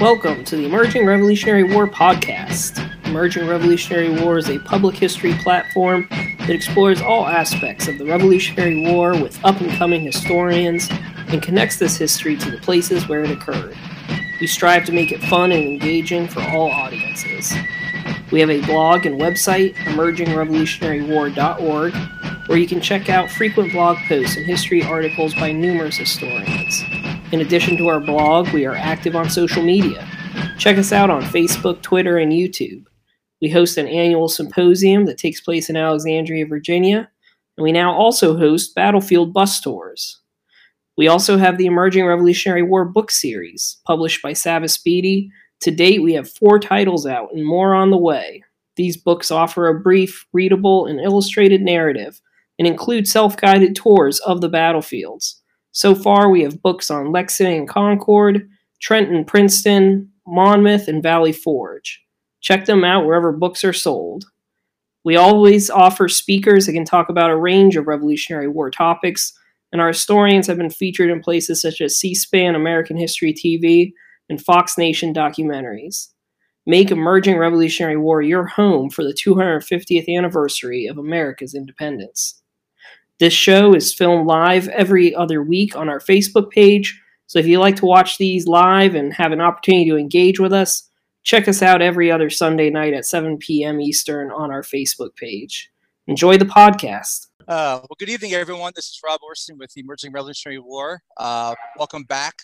Welcome to the Emerging Revolutionary War podcast. Emerging Revolutionary War is a public history platform that explores all aspects of the Revolutionary War with up and coming historians and connects this history to the places where it occurred. We strive to make it fun and engaging for all audiences. We have a blog and website, emergingrevolutionarywar.org, where you can check out frequent blog posts and history articles by numerous historians. In addition to our blog, we are active on social media. Check us out on Facebook, Twitter, and YouTube. We host an annual symposium that takes place in Alexandria, Virginia, and we now also host battlefield bus tours. We also have the Emerging Revolutionary War book series, published by Savas Beatie. To date, we have four titles out and more on the way. These books offer a brief, readable, and illustrated narrative and include self guided tours of the battlefields. So far, we have books on Lexington and Concord, Trenton, Princeton, Monmouth, and Valley Forge. Check them out wherever books are sold. We always offer speakers that can talk about a range of Revolutionary War topics, and our historians have been featured in places such as C SPAN, American History TV, and Fox Nation documentaries. Make Emerging Revolutionary War your home for the 250th anniversary of America's independence. This show is filmed live every other week on our Facebook page. So if you like to watch these live and have an opportunity to engage with us, check us out every other Sunday night at 7 p.m. Eastern on our Facebook page. Enjoy the podcast. Uh, well, good evening, everyone. This is Rob Orrison with the Emerging Revolutionary War. Uh, welcome back.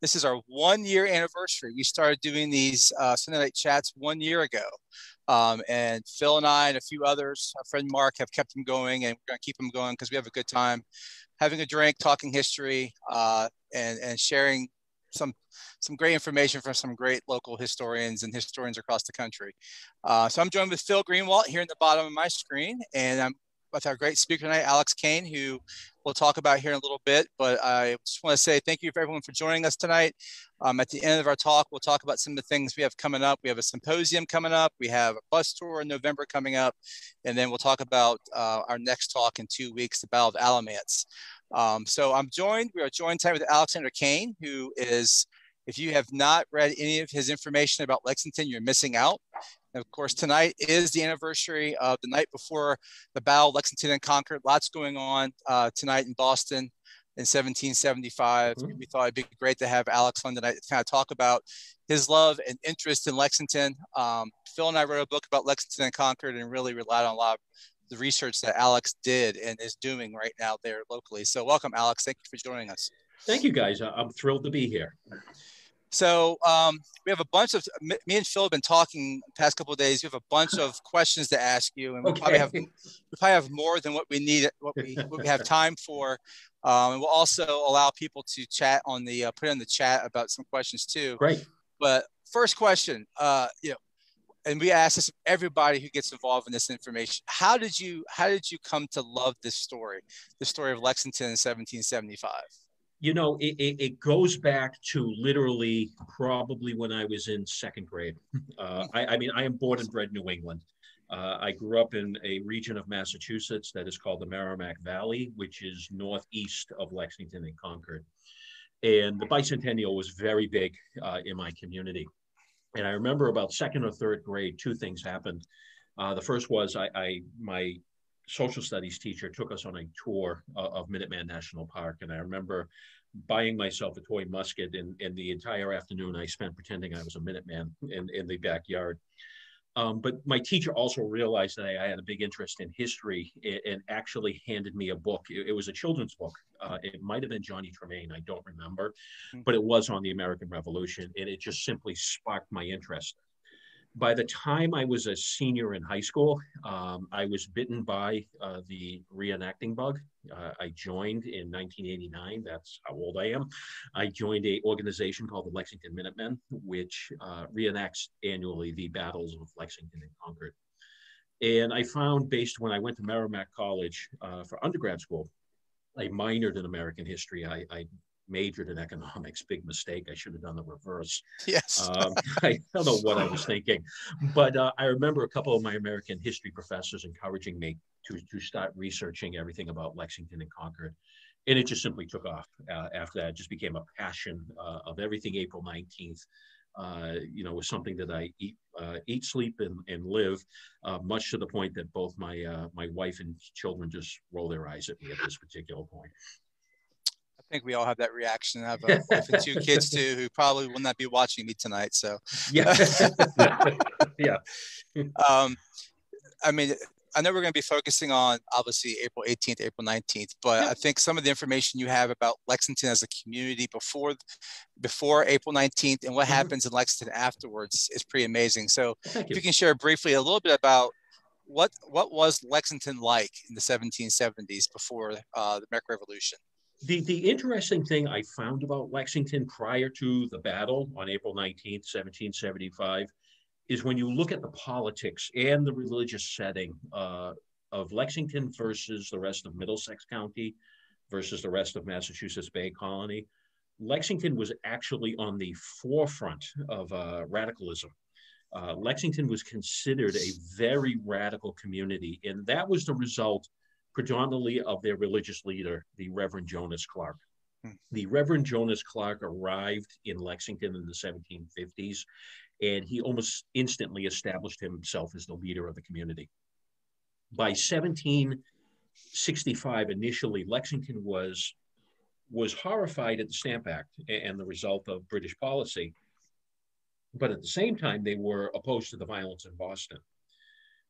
This is our one year anniversary. We started doing these uh, Sunday night chats one year ago. Um, and Phil and I and a few others, our friend Mark, have kept them going, and we're going to keep them going because we have a good time having a drink, talking history, uh, and and sharing some some great information from some great local historians and historians across the country. Uh, so I'm joined with Phil Greenwalt here in the bottom of my screen, and I'm with our great speaker tonight, Alex Cain, who we'll talk about here in a little bit. But I just want to say thank you for everyone for joining us tonight. Um, at the end of our talk, we'll talk about some of the things we have coming up. We have a symposium coming up. We have a bus tour in November coming up. And then we'll talk about uh, our next talk in two weeks, the Battle of Alamance. Um, so I'm joined, we are joined tonight with Alexander Cain, who is, if you have not read any of his information about Lexington, you're missing out. And of course, tonight is the anniversary of the night before the Battle of Lexington and Concord. Lots going on uh, tonight in Boston in 1775. Mm-hmm. We thought it'd be great to have Alex on tonight to kind of talk about his love and interest in Lexington. Um, Phil and I wrote a book about Lexington and Concord and really relied on a lot of the research that Alex did and is doing right now there locally. So welcome, Alex. Thank you for joining us. Thank you, guys. I'm thrilled to be here. So um, we have a bunch of me and Phil have been talking past couple of days. We have a bunch of questions to ask you, and we okay. probably have we probably have more than what we need, what we what we have time for. Um, and we'll also allow people to chat on the uh, put in the chat about some questions too. Great. But first question, uh, you know, and we ask this everybody who gets involved in this information. How did you how did you come to love this story, the story of Lexington in 1775? You know, it, it, it, goes back to literally probably when I was in second grade. Uh, I, I, mean, I am born and bred New England. Uh, I grew up in a region of Massachusetts that is called the Merrimack Valley, which is northeast of Lexington and Concord. And the bicentennial was very big uh, in my community. And I remember about second or third grade, two things happened. Uh, the first was I, I my social studies teacher took us on a tour uh, of Minuteman National Park. And I remember buying myself a toy musket and, and the entire afternoon I spent pretending I was a Minuteman in, in the backyard. Um, but my teacher also realized that I, I, had a big interest in history and, and actually handed me a book. It, it was a children's book. Uh, it might have been Johnny Tremain, I don't remember, hmm. but it was on the American Revolution, and it just simply sparked my interest by the time I was a senior in high school, um, I was bitten by uh, the reenacting bug. Uh, I joined in 1989. That's how old I am. I joined a organization called the Lexington Minutemen, which uh, reenacts annually the battles of Lexington and Concord. And I found, based when I went to Merrimack College uh, for undergrad school, I minored in American history. I, I majored in economics. Big mistake. I should have done the reverse. Yes. um, I don't know what I was thinking, but uh, I remember a couple of my American history professors encouraging me to to start researching everything about Lexington and Concord, and it just simply took off. Uh, after that, it just became a passion uh, of everything April nineteenth. uh, you know, was something that I eat, uh, eat, sleep, and, and live, uh, much to the point that both my uh, my wife and children just roll their eyes at me at this particular point. I think we all have that reaction. I have a wife and two kids too, who probably will not be watching me tonight. So yeah, yeah. Um, I mean, I know we're going to be focusing on obviously April 18th, April 19th, but I think some of the information you have about Lexington as a community before before April 19th and what mm-hmm. happens in Lexington afterwards is pretty amazing. So if you. you can share briefly a little bit about what what was Lexington like in the 1770s before uh, the American Revolution? The, the interesting thing I found about Lexington prior to the battle on April 19th, 1775, is when you look at the politics and the religious setting uh, of Lexington versus the rest of Middlesex County versus the rest of Massachusetts Bay Colony, Lexington was actually on the forefront of uh, radicalism. Uh, Lexington was considered a very radical community, and that was the result predominantly of their religious leader, the Reverend Jonas Clark. Hmm. The Reverend Jonas Clark arrived in Lexington in the 1750s, and he almost instantly established himself as the leader of the community. By 1765, initially, Lexington was, was horrified at the Stamp Act and the result of British policy. But at the same time, they were opposed to the violence in Boston.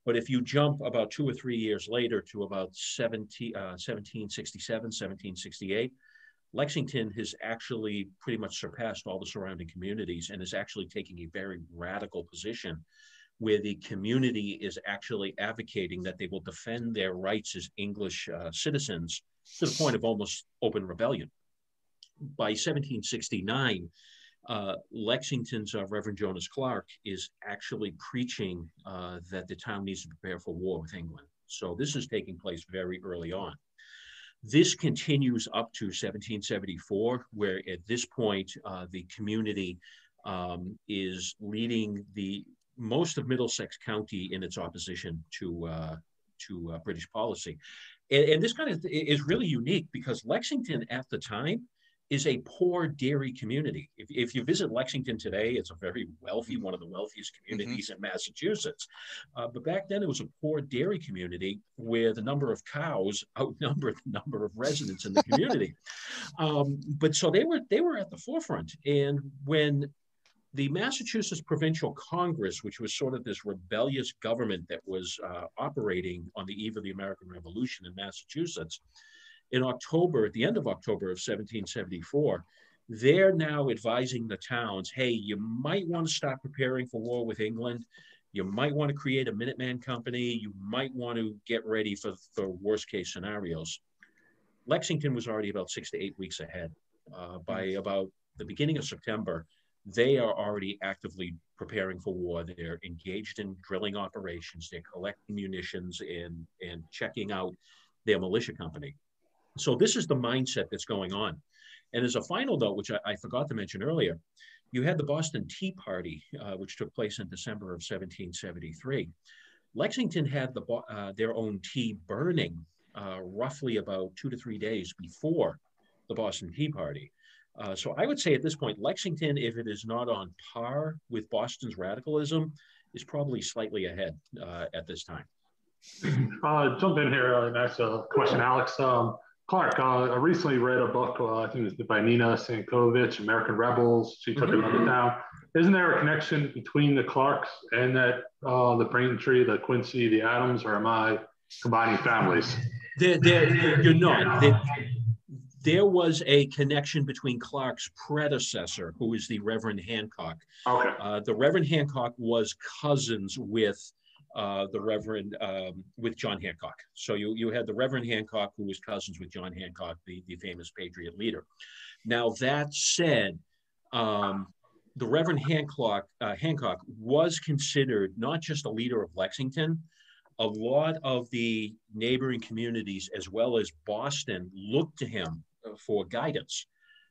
But if you jump about two or three years later to about 17, uh, 1767, 1768, Lexington has actually pretty much surpassed all the surrounding communities and is actually taking a very radical position where the community is actually advocating that they will defend their rights as English uh, citizens to the point of almost open rebellion. By 1769, uh, Lexington's uh, Reverend Jonas Clark is actually preaching uh, that the town needs to prepare for war with England. So this is taking place very early on. This continues up to 1774, where at this point, uh, the community um, is leading the most of Middlesex County in its opposition to, uh, to uh, British policy. And, and, this kind of is really unique because Lexington at the time is a poor dairy community. If, if you visit Lexington today, it's a very wealthy, mm-hmm. one of the wealthiest mm-hmm. communities mm-hmm. in Massachusetts. Uh, but back then, it was a poor dairy community where the number of cows outnumbered the number of residents in the community. um, but so they were they were at the forefront. And when the Massachusetts Provincial Congress, which was sort of this rebellious government that was uh, operating on the eve of the American Revolution in Massachusetts, in October, at the end of October of 1774, they're now advising the towns hey, you might want to start preparing for war with England. You might want to create a Minuteman company. You might want to get ready for, for worst case scenarios. Lexington was already about six to eight weeks ahead. Uh, by about the beginning of September, they are already actively preparing for war. They're engaged in drilling operations. They're collecting munitions and, and checking out their militia company. So this is the mindset that's going on. And as a final note, which I, I forgot to mention earlier, you had the Boston Tea Party, uh, which took place in December of 1773. Lexington had the, uh, their own tea burning uh, roughly about two to three days before the Boston Tea Party. Uh, so I would say at this point, Lexington, if it is not on par with Boston's radicalism, is probably slightly ahead uh, at this time. Uh, jump in here and ask a question, Alex. Um, Clark, uh, I recently read a book, uh, I think it was by Nina Sankovich, American Rebels. She took mm-hmm. another down. Isn't there a connection between the Clarks and that uh, the Braintree, the Quincy, the Adams, or am I combining families? They're, they're, you're not. They're, there was a connection between Clark's predecessor, who is the Reverend Hancock. Okay. Uh, the Reverend Hancock was cousins with uh, the Reverend um, with John Hancock. So you, you had the Reverend Hancock, who was cousins with John Hancock, the, the famous Patriot leader. Now, that said, um, the Reverend Hancock, uh, Hancock was considered not just a leader of Lexington, a lot of the neighboring communities, as well as Boston, looked to him uh, for guidance.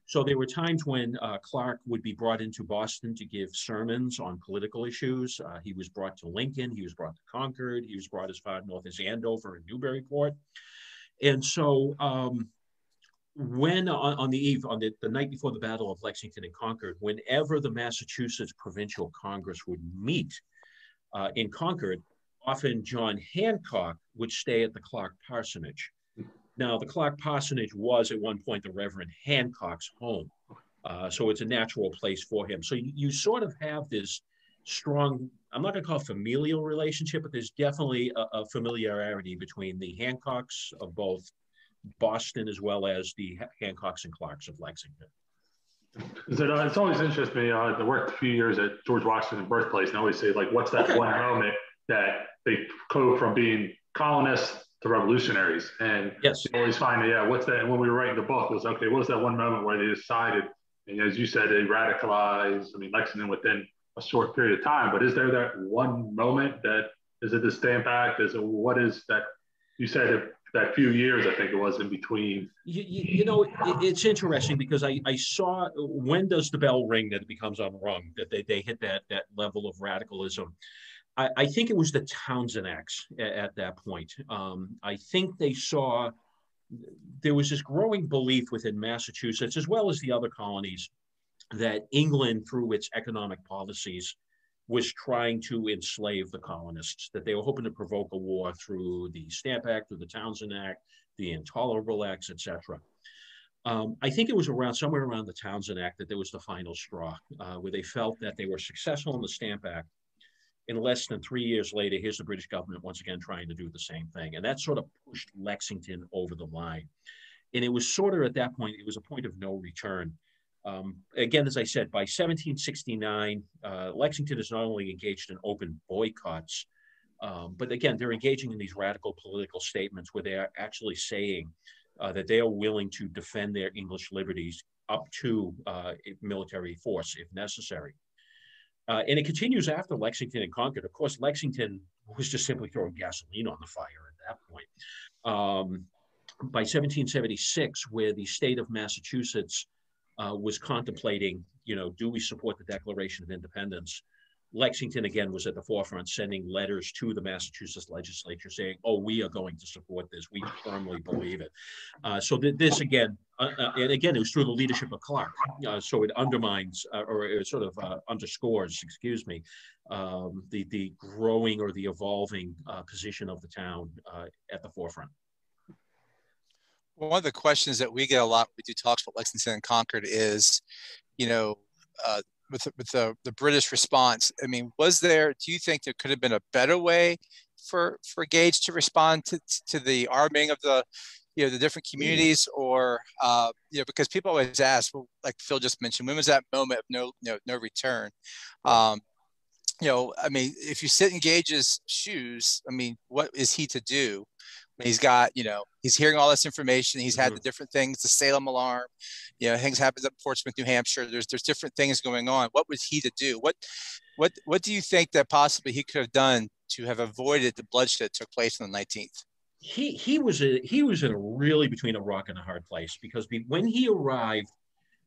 So there were times when uh, Clark would be brought into Boston to give sermons on political issues. Uh, he was brought to Lincoln, he was brought to Concord, he was brought as far north as Andover and Newburyport. And so um, when on, on the eve, on the, the night before the Battle of Lexington and Concord, whenever the Massachusetts Provincial Congress would meet uh, in Concord, often John Hancock would stay at the Clark Parsonage. Now, the Clark Parsonage was at one point the Reverend Hancock's home. Uh, so it's a natural place for him. So you, you sort of have this strong, I'm not going to call it familial relationship, but there's definitely a, a, familiarity between the Hancocks of both Boston as well as the Hancocks and Clarks of Lexington. Uh, it's always interested me. Uh, I worked a few years at George Washington birthplace, and I always say, like, what's that okay. one moment that they go from being colonists to revolutionaries? And yes, you always find, yeah, what's that? And when we were writing the book, it was okay. What was that one moment where they decided? And as you said, they radicalized. I mean, Lexington within a short period of time. But is there that one moment that is it the Stamp Act? Is it what is that? You said that few years, I think it was in between. You, you, you know, it, it's interesting because I, I saw when does the bell ring that it becomes unrung that they, they hit that that level of radicalism. I, I think it was the Townshend Acts at, at that point. Um, I think they saw there was this growing belief within Massachusetts as well as the other colonies that England, through its economic policies, was trying to enslave the colonists, that they were hoping to provoke a war through the Stamp Act, through the Townshend Act, the Intolerable Acts, etc. Um, I think it was around somewhere around the Townshend Act that there was the final straw, uh, where they felt that they were successful in the Stamp Act. In less than three years later, here's the British government once again trying to do the same thing. And that sort of pushed Lexington over the line. And it was sort of at that point, it was a point of no return. Um, again, as I said, by 1769, uh, Lexington is not only engaged in open boycotts, um, but again, they're engaging in these radical political statements where they are actually saying uh, that they are willing to defend their English liberties up to uh, military force if necessary. Uh, and it continues after Lexington and Concord. Of course, Lexington was just simply throwing gasoline on the fire at that point. Um, by 1776, where the state of Massachusetts uh, was contemplating, you know, do we support the Declaration of Independence? Lexington again was at the forefront, sending letters to the Massachusetts legislature saying, "Oh, we are going to support this. We firmly believe it." Uh, so th- this again, uh, uh, and again, it was through the leadership of Clark. Uh, so it undermines, uh, or it sort of uh, underscores, excuse me, um, the the growing or the evolving position of the town at the forefront. One of the questions that we get a lot when we do talks about Lexington and Concord is, you know, uh, with, the, with the, the British response, I mean, was there, do you think there could have been a better way for, for Gage to respond to, to the arming of the, you know, the different communities or, uh, you know, because people always ask, well, like Phil just mentioned, when was that moment of no, no, no return? Um, you know, I mean, if you sit in Gage's shoes, I mean, what is he to do? He's got, you know, he's hearing all this information. He's had mm-hmm. the different things, the Salem alarm, you know, things happens at Portsmouth, New Hampshire. There's there's different things going on. What was he to do? What what what do you think that possibly he could have done to have avoided the bloodshed that took place on the 19th? He he was a he was in a really between a rock and a hard place because when he arrived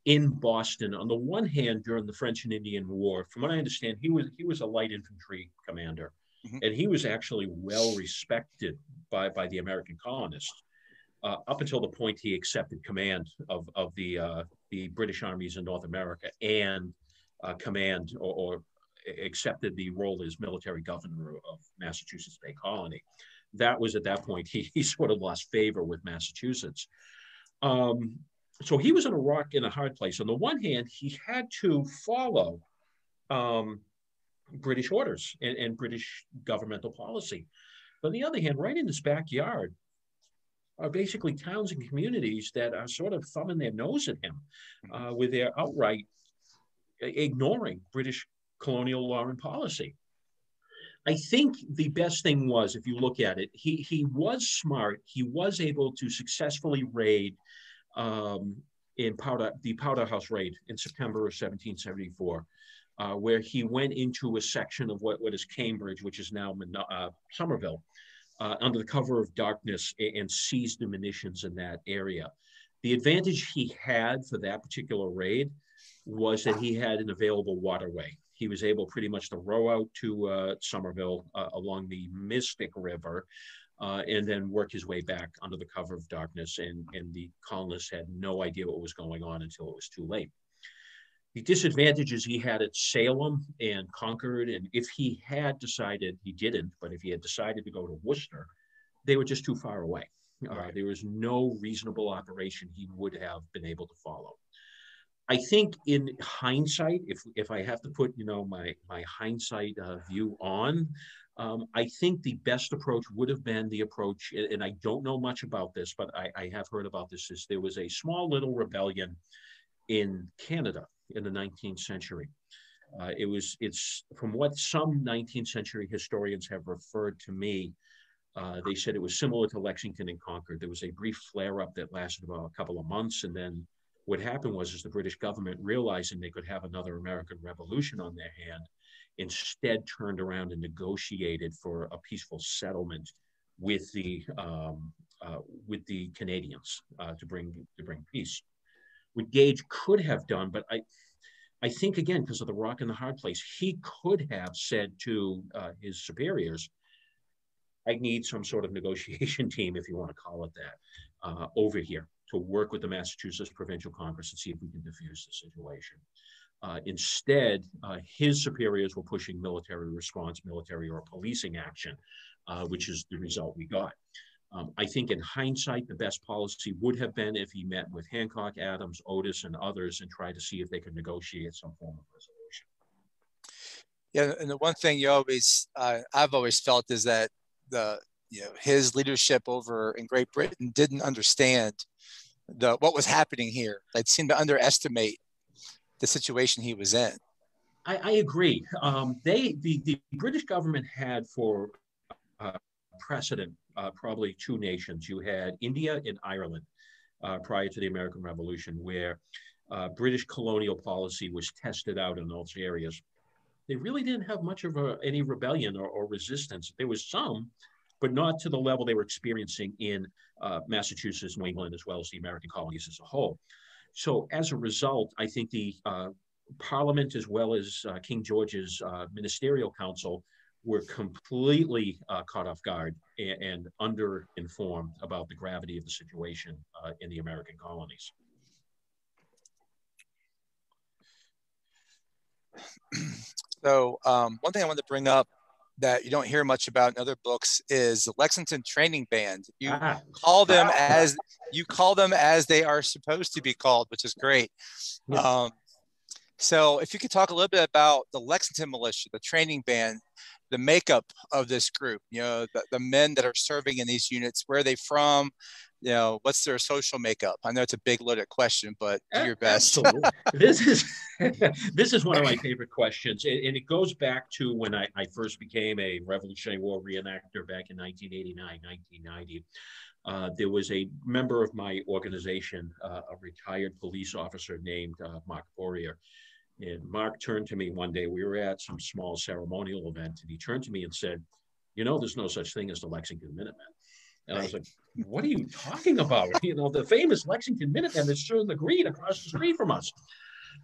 in Boston, on the one hand, during the French and Indian War, from what I understand, he was he was a light infantry commander. Mm-hmm. And he was actually well respected by, by the American colonists uh, up until the point he accepted command of, of the, uh, the British armies in North America and uh, command or, or, accepted the role as military governor of Massachusetts Bay Colony. That was at that point, he, he sort of lost favor with Massachusetts. Um, so he was in a rock in a hard place. On the one hand, he had to follow um, British orders and, and British governmental policy. But on the other hand, right in his backyard are basically towns and communities that are sort of thumbing their nose at him uh, with their outright ignoring British colonial law and policy. I think the best thing was, if you look at it, he, he was smart. He was able to successfully raid um, in powder, the Powder House raid in September of 1774 uh, where he went into a section of what, what is Cambridge, which is now uh, Somerville, uh, under the cover of darkness and, seized the munitions in that area. The advantage he had for that particular raid was that he had an available waterway. He was able pretty much to row out to uh, Somerville uh, along the Mystic River, uh, and then work his way back under the cover of darkness. And, and the colonists had no idea what was going on until it was too late. The disadvantages he had at Salem and Concord, and if he had decided, he didn't, but if he had decided to go to Worcester, they were just too far away. Uh, there was no reasonable operation he would have been able to follow. I think in hindsight, if if I have to put you know my my hindsight uh, view on, um, I think the best approach would have been the approach, and I don't know much about this, but I, I have heard about this. Is there was a small little rebellion in Canada in the 19th century. Uh, it was it's from what some 19th century historians have referred to me. Uh, they said it was similar to Lexington and Concord. There was a brief flare up that lasted about a couple of months, and then what happened was is the British government realizing they could have another American Revolution on their hand, instead turned around and negotiated for a peaceful settlement with the um, uh, with the Canadians uh, to bring to bring peace. What Gage could have done, but I I think again because of the rock and the hard place, he could have said to uh, his superiors, "I need some sort of negotiation team, if you want to call it that, uh, over here." to work with the Massachusetts Provincial Congress and see if we can diffuse the situation. Uh, instead, uh, his superiors were pushing military response, military or policing action, uh, which is the result we got. Um, I think in hindsight, the best policy would have been if he met with Hancock, Adams, Otis, and others and tried to see if they could negotiate some form of resolution. Yeah, and the one thing you always, uh, I've always felt is that the you know his leadership over in Great Britain didn't understand the what was happening here. They seemed to underestimate the situation he was in. I, I agree. Um, they the, the British government had for uh, precedent uh, probably two nations. You had India and Ireland uh, prior to the American Revolution, where uh, British colonial policy was tested out in those areas. They really didn't have much of a, any rebellion or, or resistance. There was some, but not to the level they were experiencing in uh, Massachusetts, New England, as well as the American colonies as a whole. So as a result, I think the uh, Parliament, as well as King George's ministerial council, were completely uh, caught off guard and, and under-informed about the gravity of the situation uh, in the American colonies. So um, one thing I wanted to bring up that you don't hear much about in other books is the Lexington Training Band. You ah. call them as you call them as they are supposed to be called, which is great. Yeah. Um, so, if you could talk a little bit about the Lexington Militia, the training band, the makeup of this group, you know, the, the men that are serving in these units, where are they from? You know, what's their social makeup? I know it's a big loaded question, but do your best. this is this is one of my favorite questions, and, it goes back to when I, I, first became a Revolutionary War reenactor back in 1989, 1990. Uh, there was a member of my organization, uh, a retired police officer named uh, Mark Poirier. And Mark turned to me one day. We were at some small ceremonial event, and he turned to me and said, "You know, there's no such thing as the Lexington Minutemen." And I was like, "What are you talking about? You know, the famous Lexington Minutemen still in the green across the street from us."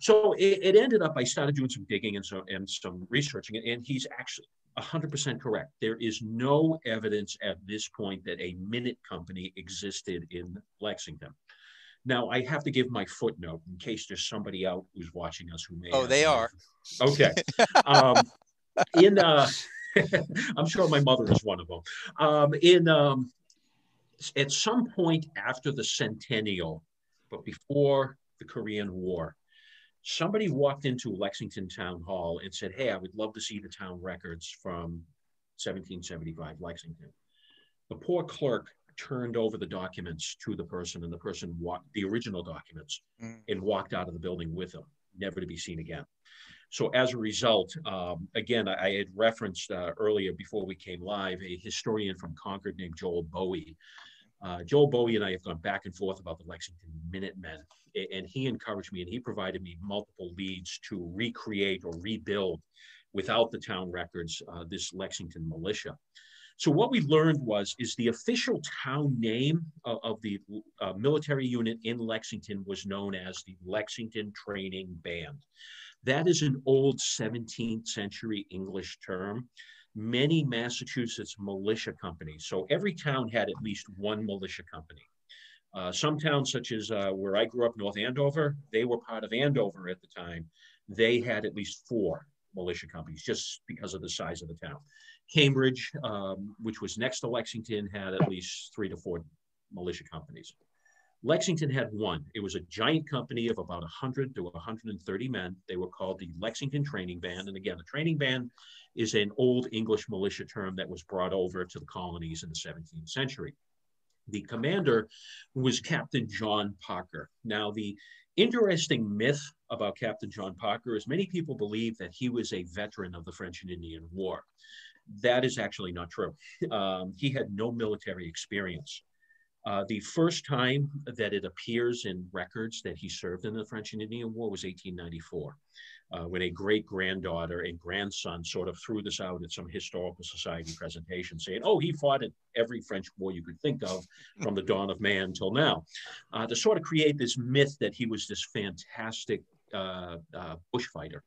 So it, it, ended up. I started doing some digging and some and some researching, and he's actually 100% correct. There is no evidence at this point that a minute company existed in Lexington. Now, I have to give my footnote in case there's somebody out who's watching us who may. Oh, they are. Okay. um, in, uh, I'm sure my mother is one of them. Um, in, um, at some point after the centennial, but before the Korean War, somebody walked into Lexington Town Hall and said, Hey, I would love to see the town records from 1775 Lexington. The poor clerk turned over the documents to the person, and the person walked the original documents mm. and walked out of the building with them, never to be seen again. So as a result, um, again, I, had referenced uh, earlier before we came live a historian from Concord named Joel Bohy. Uh, Joel Bohy and I have gone back and forth about the Lexington Minutemen, and he encouraged me and he provided me multiple leads to recreate or rebuild without the town records uh, this Lexington militia. So what we learned was is the official town name of, of the uh, military unit in Lexington was known as the Lexington Training Band. That is an old 17th century English term many Massachusetts militia companies. So every town had at least one militia company. Uh, some towns, such as uh, where I grew up, North Andover, they were part of Andover at the time. They had at least four militia companies just because of the size of the town. Cambridge, um, which was next to Lexington, had at least three to four militia companies. Lexington had one. It was a giant company of about 100 to 130 men. They were called the Lexington Training Band. And again, the training band is an old English militia term that was brought over to the colonies in the 17th century. The commander was Captain John Parker. Now, the interesting myth about Captain John Parker is many people believe that he was a veteran of the French and Indian War. That is actually not true. Um, he had no military experience. Uh, the first time that it appears in records that he served in the French and Indian War was 1894 uh, when a great granddaughter and grandson sort of threw this out at some historical society presentation, saying, "Oh, he fought in every French war you could think of, from the dawn of man till now," uh, to sort of create this myth that he was this fantastic uh, uh, bushfighter.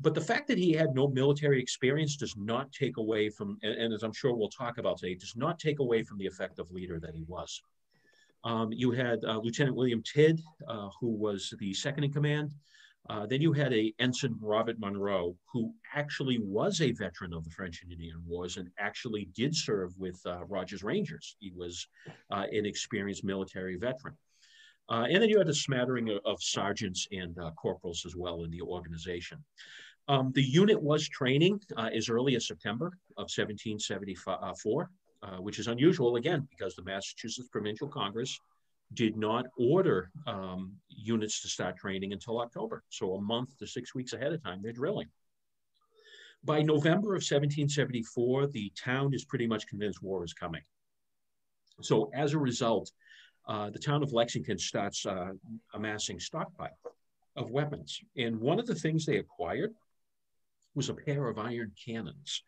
But the fact that he had no military experience does not take away from, and, and as I'm sure we'll talk about today, does not take away from the effective leader that he was. Um, you had uh, Lieutenant William Tidd, uh, who was the second in command. Uh, then you had a ensign Robert Munroe, who actually was a veteran of the French and Indian Wars and actually did serve with uh, Rogers Rangers. He was uh, an experienced military veteran. Uh, and then you had a smattering of, of sergeants and uh, corporals as well in the organization. Um, the unit was training uh, as early as September of 1774, which is unusual again because the Massachusetts Provincial Congress did not order um, units to start training until October. So a month to six weeks ahead of time, they're drilling. By November of 1774, the town is pretty much convinced war is coming. So as a result, uh, the town of Lexington starts uh, amassing stockpile of weapons. And one of the things they acquired was a pair of iron cannons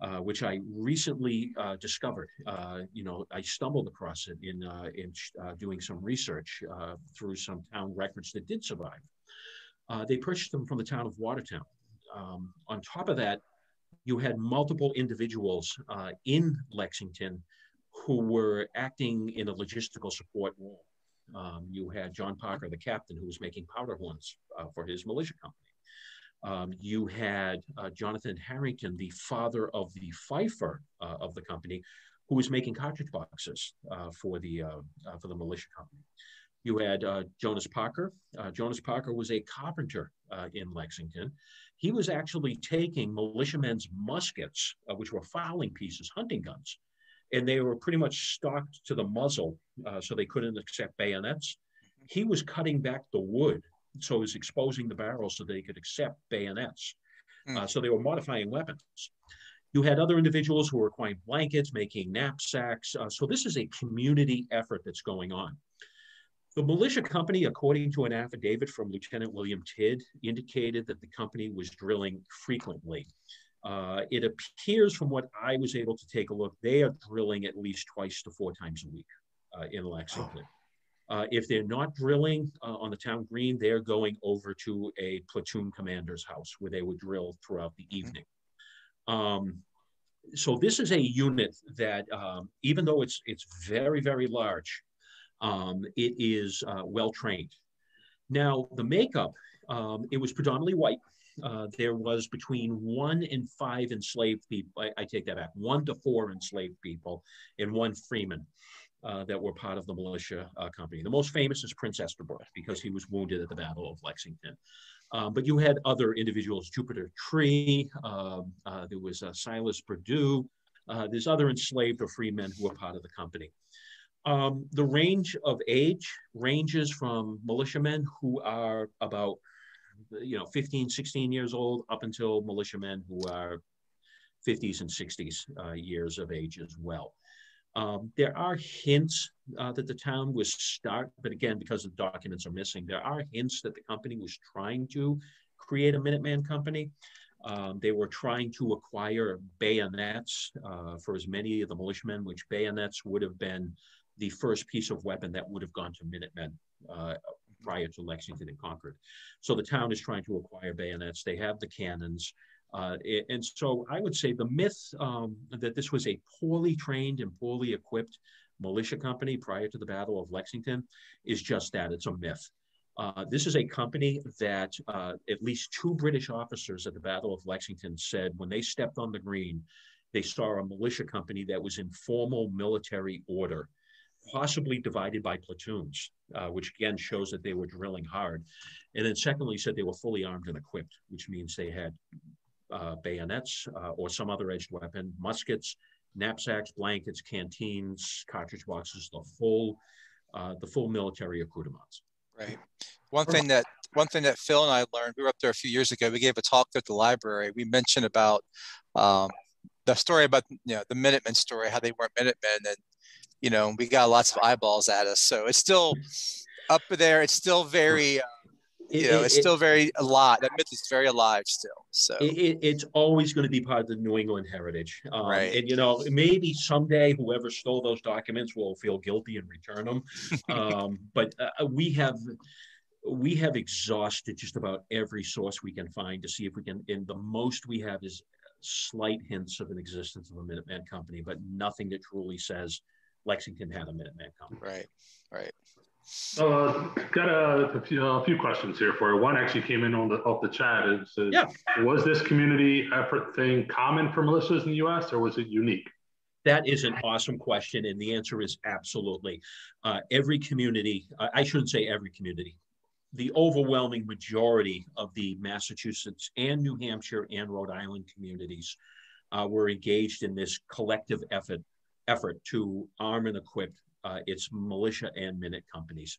uh, which I recently uh, discovered. Uh, you know, I stumbled across it in, uh, in uh, doing some research through some town records that did survive. they purchased them from the town of Watertown. Um, on top of that, you had multiple individuals in Lexington who were acting in a logistical support role. Um, you had John Parker, the captain, who was making powder horns for his militia company. Um, you had uh, Jonathan Harrington, the father of the fifer uh, of the company, who was making cartridge boxes uh, for the uh, uh, for the militia company. You had uh, Jonas Parker. Jonas Parker was a carpenter in Lexington. He was actually taking militiamen's muskets, which were fowling pieces, hunting guns, and they were pretty much stocked to the muzzle, so they couldn't accept bayonets. He was cutting back the wood so it was exposing the barrels so they could accept bayonets. Mm. Uh, so they were modifying weapons. You had other individuals who were acquiring blankets, making knapsacks. Uh, so this is a community effort that's going on. The militia company, according to an affidavit from Lieutenant William Tidd, indicated that the company was drilling frequently. Uh, it appears from what I was able to take a look, they are drilling at least twice to four times a week uh, in Lexington. Uh, if they're not drilling uh, on the town green, they're going over to a platoon commander's house where they would drill throughout the mm-hmm. evening. Um, so this is a unit that, um, even though it's it's very very large, um, it is uh, well trained. Now the makeup, um, it was predominantly white. Uh, there was between one and five enslaved people. I, I, take that back. One to four enslaved people, and one freeman. Uh, that were part of the militia uh, company. The most famous is Prince Estabrook because he was wounded at the Battle of Lexington. Um, but you had other individuals, Jupiter Tree, um, uh, there was uh, Silas Perdue, uh, there's other enslaved or free men who were part of the company. Um, the range of age ranges from militiamen who are about you know 15 16 years old up until militiamen who are 50s and 60s years of age as well um, there are hints uh, that the town was start, but again, because the documents are missing, there are hints that the company was trying to create a Minuteman company. Um, they were trying to acquire bayonets uh, for as many of the militiamen, which bayonets would have been the first piece of weapon that would have gone to Minutemen uh, prior to Lexington and Concord. So the town is trying to acquire bayonets. They have the cannons. Uh, and so I would say the myth um, that this was a poorly trained and poorly equipped militia company prior to the Battle of Lexington is just that it's a myth. Uh, this is a company that uh, at least two British officers at the Battle of Lexington said when they stepped on the green, they saw a militia company that was in formal military order, possibly divided by platoons, uh, which again shows that they were drilling hard. And then secondly, said they were fully armed and equipped, which means they had bayonets uh, or some other edged weapon, muskets, knapsacks, blankets, canteens, cartridge boxes, the full, uh, the full military accoutrements. Right. One thing that one thing that Phil and I learned, we were up there a few years ago. We gave a talk at the library. We mentioned about um, the story about you know the Minutemen story, how they weren't Minutemen, and you know we got lots of eyeballs at us. So it's still up there. It's still very uh, you know, it's it, still very alive. That myth is very alive still. So it, it's always going to be part of the New England heritage, um, right? And you know, maybe someday whoever stole those documents will feel guilty and return them. um, but uh, we have we have exhausted just about every source we can find to see if we can. And the most we have is slight hints of an existence of a Minuteman company, but nothing that truly says Lexington had a Minuteman company. Right. Right. Uh, got a, a, few, a, few, questions here for you. One actually came in on the off the chat. It says, yeah. was this community effort thing common for militias in the U.S. or was it unique? That is an awesome question, and the answer is absolutely. Uh, every community, I shouldn't say every community, the overwhelming majority of the Massachusetts and New Hampshire and Rhode Island communities uh, were engaged in this collective effort effort to arm and equip uh, its militia and minute companies.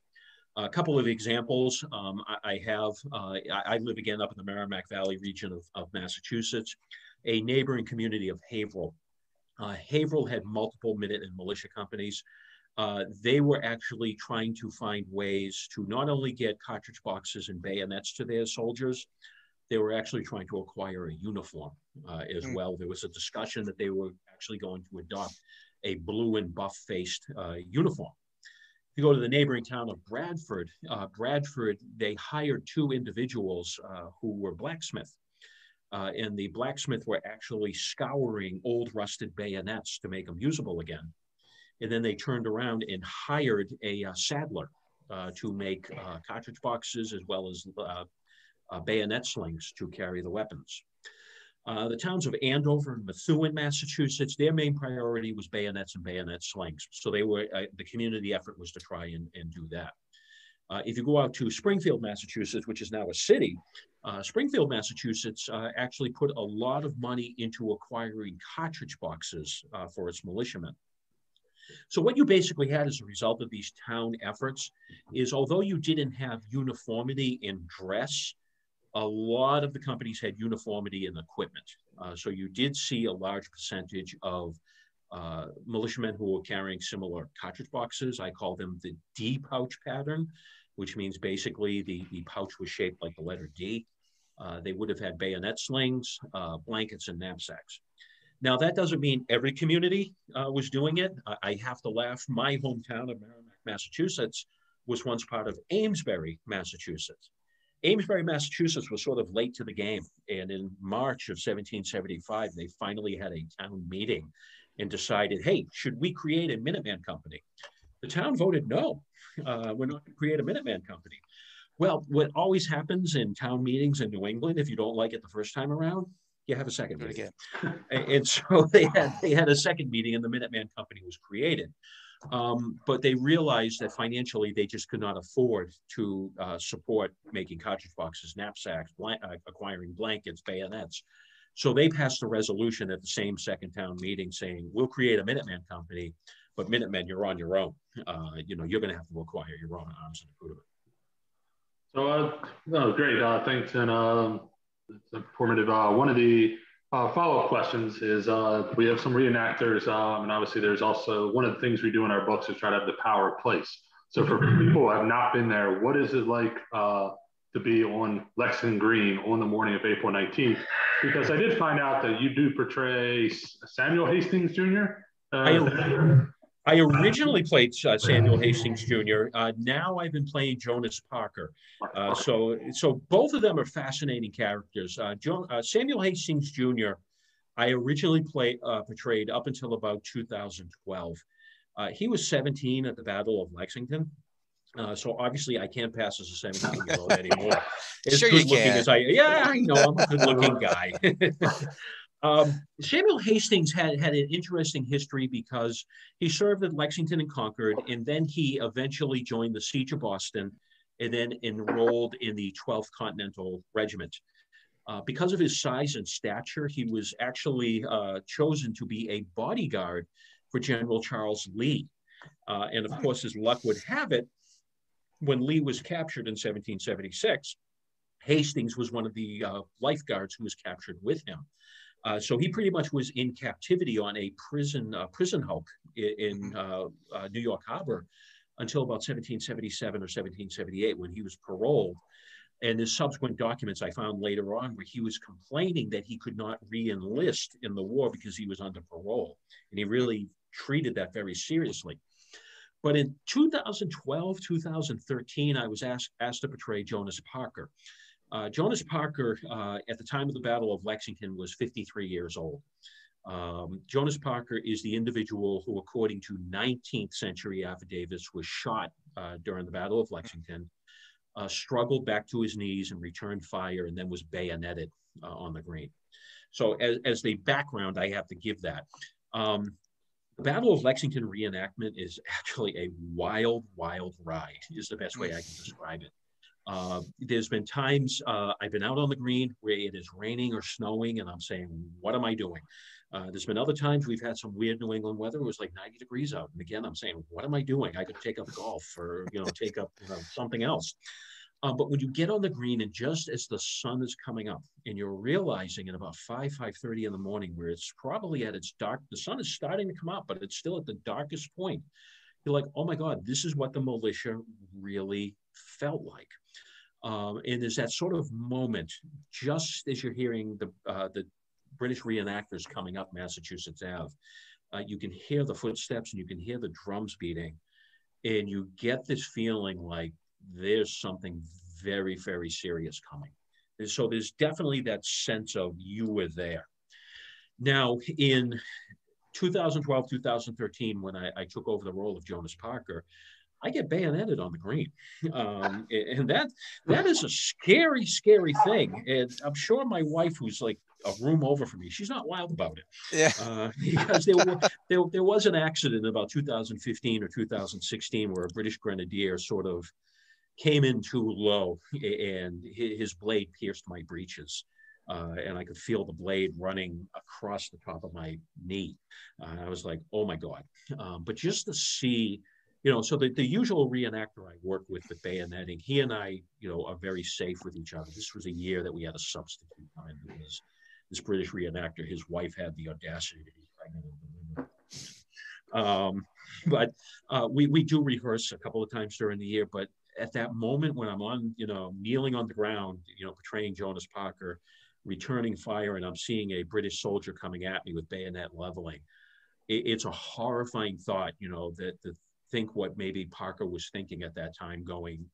A couple of examples um, I, I, have, uh, I, I, live again up in the Merrimack Valley region of, of Massachusetts, a neighboring community of Haverhill. Uh, Haverhill had multiple minute and militia companies. Uh, they were actually trying to find ways to not only get cartridge boxes and bayonets to their soldiers, they were actually trying to acquire a uniform uh, as mm. well. There was a discussion that they were actually going to adopt a blue and buff faced uh, uniform. If you go to the neighboring town of Bradford, uh, Bradford, they hired two individuals uh, who were blacksmith. Uh, and the blacksmith were actually scouring old rusted bayonets to make them usable again. And then they turned around and hired a uh, saddler to make cartridge boxes as well as bayonet slings to carry the weapons. Uh, the towns of Andover and Methuen, Massachusetts, their main priority was bayonets and bayonet slings. So they were uh, the community effort was to try and, and do that. Uh, if you go out to Springfield, Massachusetts, which is now a city, uh, Springfield, Massachusetts uh, actually put a lot of money into acquiring cartridge boxes for its militiamen. So what you basically had as a result of these town efforts is although you didn't have uniformity in dress, a lot of the companies had uniformity in equipment. Uh, so you did see a large percentage of uh, militiamen who were carrying similar cartridge boxes. I call them the D pouch pattern, which means basically the, the pouch was shaped like the letter D. Uh, they would have had bayonet slings, uh, blankets, and knapsacks. Now, that doesn't mean every community uh, was doing it. I, I have to laugh. My hometown of Merrimac, Massachusetts was once part of Amesbury, Massachusetts. Amesbury, Massachusetts was sort of late to the game. And in March of 1775, they finally had a town meeting and decided, hey, should we create a Minuteman Company? The town voted no, uh, we're not going to create a Minuteman Company. Well, what always happens in town meetings in New England, if you don't like it the first time around, you have a second meeting. Again. and so they had, they had a second meeting and the Minuteman Company was created. Um, but they realized that financially they just could not afford to uh, support making cartridge boxes, knapsacks, blank, uh, acquiring blankets, bayonets. So they passed a resolution at the same second town meeting saying, we'll create a Minuteman company, but Minutemen, you're on your own. Uh, you know, you're going to have to acquire your own arms and equipment. So, uh, no, great. Uh, thanks. And um, it's informative. Uh, one of the uh, follow-up questions is uh, we have some reenactors, um, and obviously there's also one of the things we do in our books is try to have the power of place. So for people who have not been there, what is it like uh, to be on Lexington Green on the morning of April 19th? Because I did find out that you do portray Samuel Hastings Jr. I, I originally played uh, Samuel Hastings Jr. Uh, now I've been playing Jonas Parker. Uh, so, so both of them are fascinating characters. Uh, jo- uh, Samuel Hastings Jr. I originally played uh, portrayed up until about 2012. he was 17 at the Battle of Lexington. so obviously I can't pass as a 17 year old anymore. As sure good looking can. as I, yeah, I know I'm a good looking guy. Um, Samuel Hastings had, had an interesting history because he served at Lexington and Concord, and then he eventually joined the Siege of Boston and then enrolled in the 12th Continental Regiment. Uh, because of his size and stature, he was actually uh, chosen to be a bodyguard for General Charles Lee. Uh, and of course, as luck would have it, when Lee was captured in 1776, Hastings was one of the uh, lifeguards who was captured with him. Uh, so he pretty much was in captivity on a prison uh, prison hulk in, in mm-hmm. uh, uh, New York Harbor until about 1777 or 1778 when he was paroled. And the subsequent documents I found later on where he was complaining that he could not re-enlist in the war because he was under parole. And he really treated that very seriously. But in 2012, 2013, I was asked, asked to portray Jonas Parker. Uh, Jonas Parker, uh, at the time of the Battle of Lexington, was 53 years old. Um, Jonas Parker is the individual who, according to 19th century affidavits, was shot uh, during the Battle of Lexington, uh, struggled back to his knees and returned fire, and then was bayoneted uh, on the green. So, as, as the background, I have to give that. Um, the Battle of Lexington reenactment is actually a wild, wild ride, is the best way I can describe it. Uh, there's been times uh, I've been out on the green where it is raining or snowing, and I'm saying, "What am I doing?" Uh, there's been other times we've had some weird New England weather. It was like 90 degrees out, and again, I'm saying, "What am I doing?" I could take up golf or you know take up you know, something else. Uh, but when you get on the green, and just as the sun is coming up, and you're realizing at about five five thirty in the morning, where it's probably at its dark, the sun is starting to come up, but it's still at the darkest point. You're like, "Oh my God, this is what the militia really felt like." Um, and there's that sort of moment just as you're hearing the, uh, the British reenactors coming up Massachusetts Ave. Uh, you can hear the footsteps and you can hear the drums beating, and you get this feeling like there's something very, very serious coming. And so there's definitely that sense of you were there. Now, in 2012, 2013, when I, I took over the role of Jonas Parker, I get bayoneted on the green, um, and that that is a scary, scary thing. And I'm sure my wife, who's like a room over from me, she's not wild about it. Yeah. Uh, because there, were, there there was an accident about 2015 or 2016 where a British grenadier sort of came in too low, and his blade pierced my breeches. Uh, and I could feel the blade running across the top of my knee. Uh, I was like, "Oh my god!" Um, but just to see you know, so the, the usual reenactor I work with with bayoneting, he and I, you know, are very safe with each other. This was a year that we had a substitute time because this British reenactor, his wife had the audacity to be pregnant. Um, but uh, we, we do rehearse a couple of times during the year, but at that moment when I'm on, you know, kneeling on the ground, you know, portraying Jonas Parker, returning fire, and I'm seeing a British soldier coming at me with bayonet leveling, it, it's a horrifying thought, you know, that the think what maybe Parker was thinking at that time, going,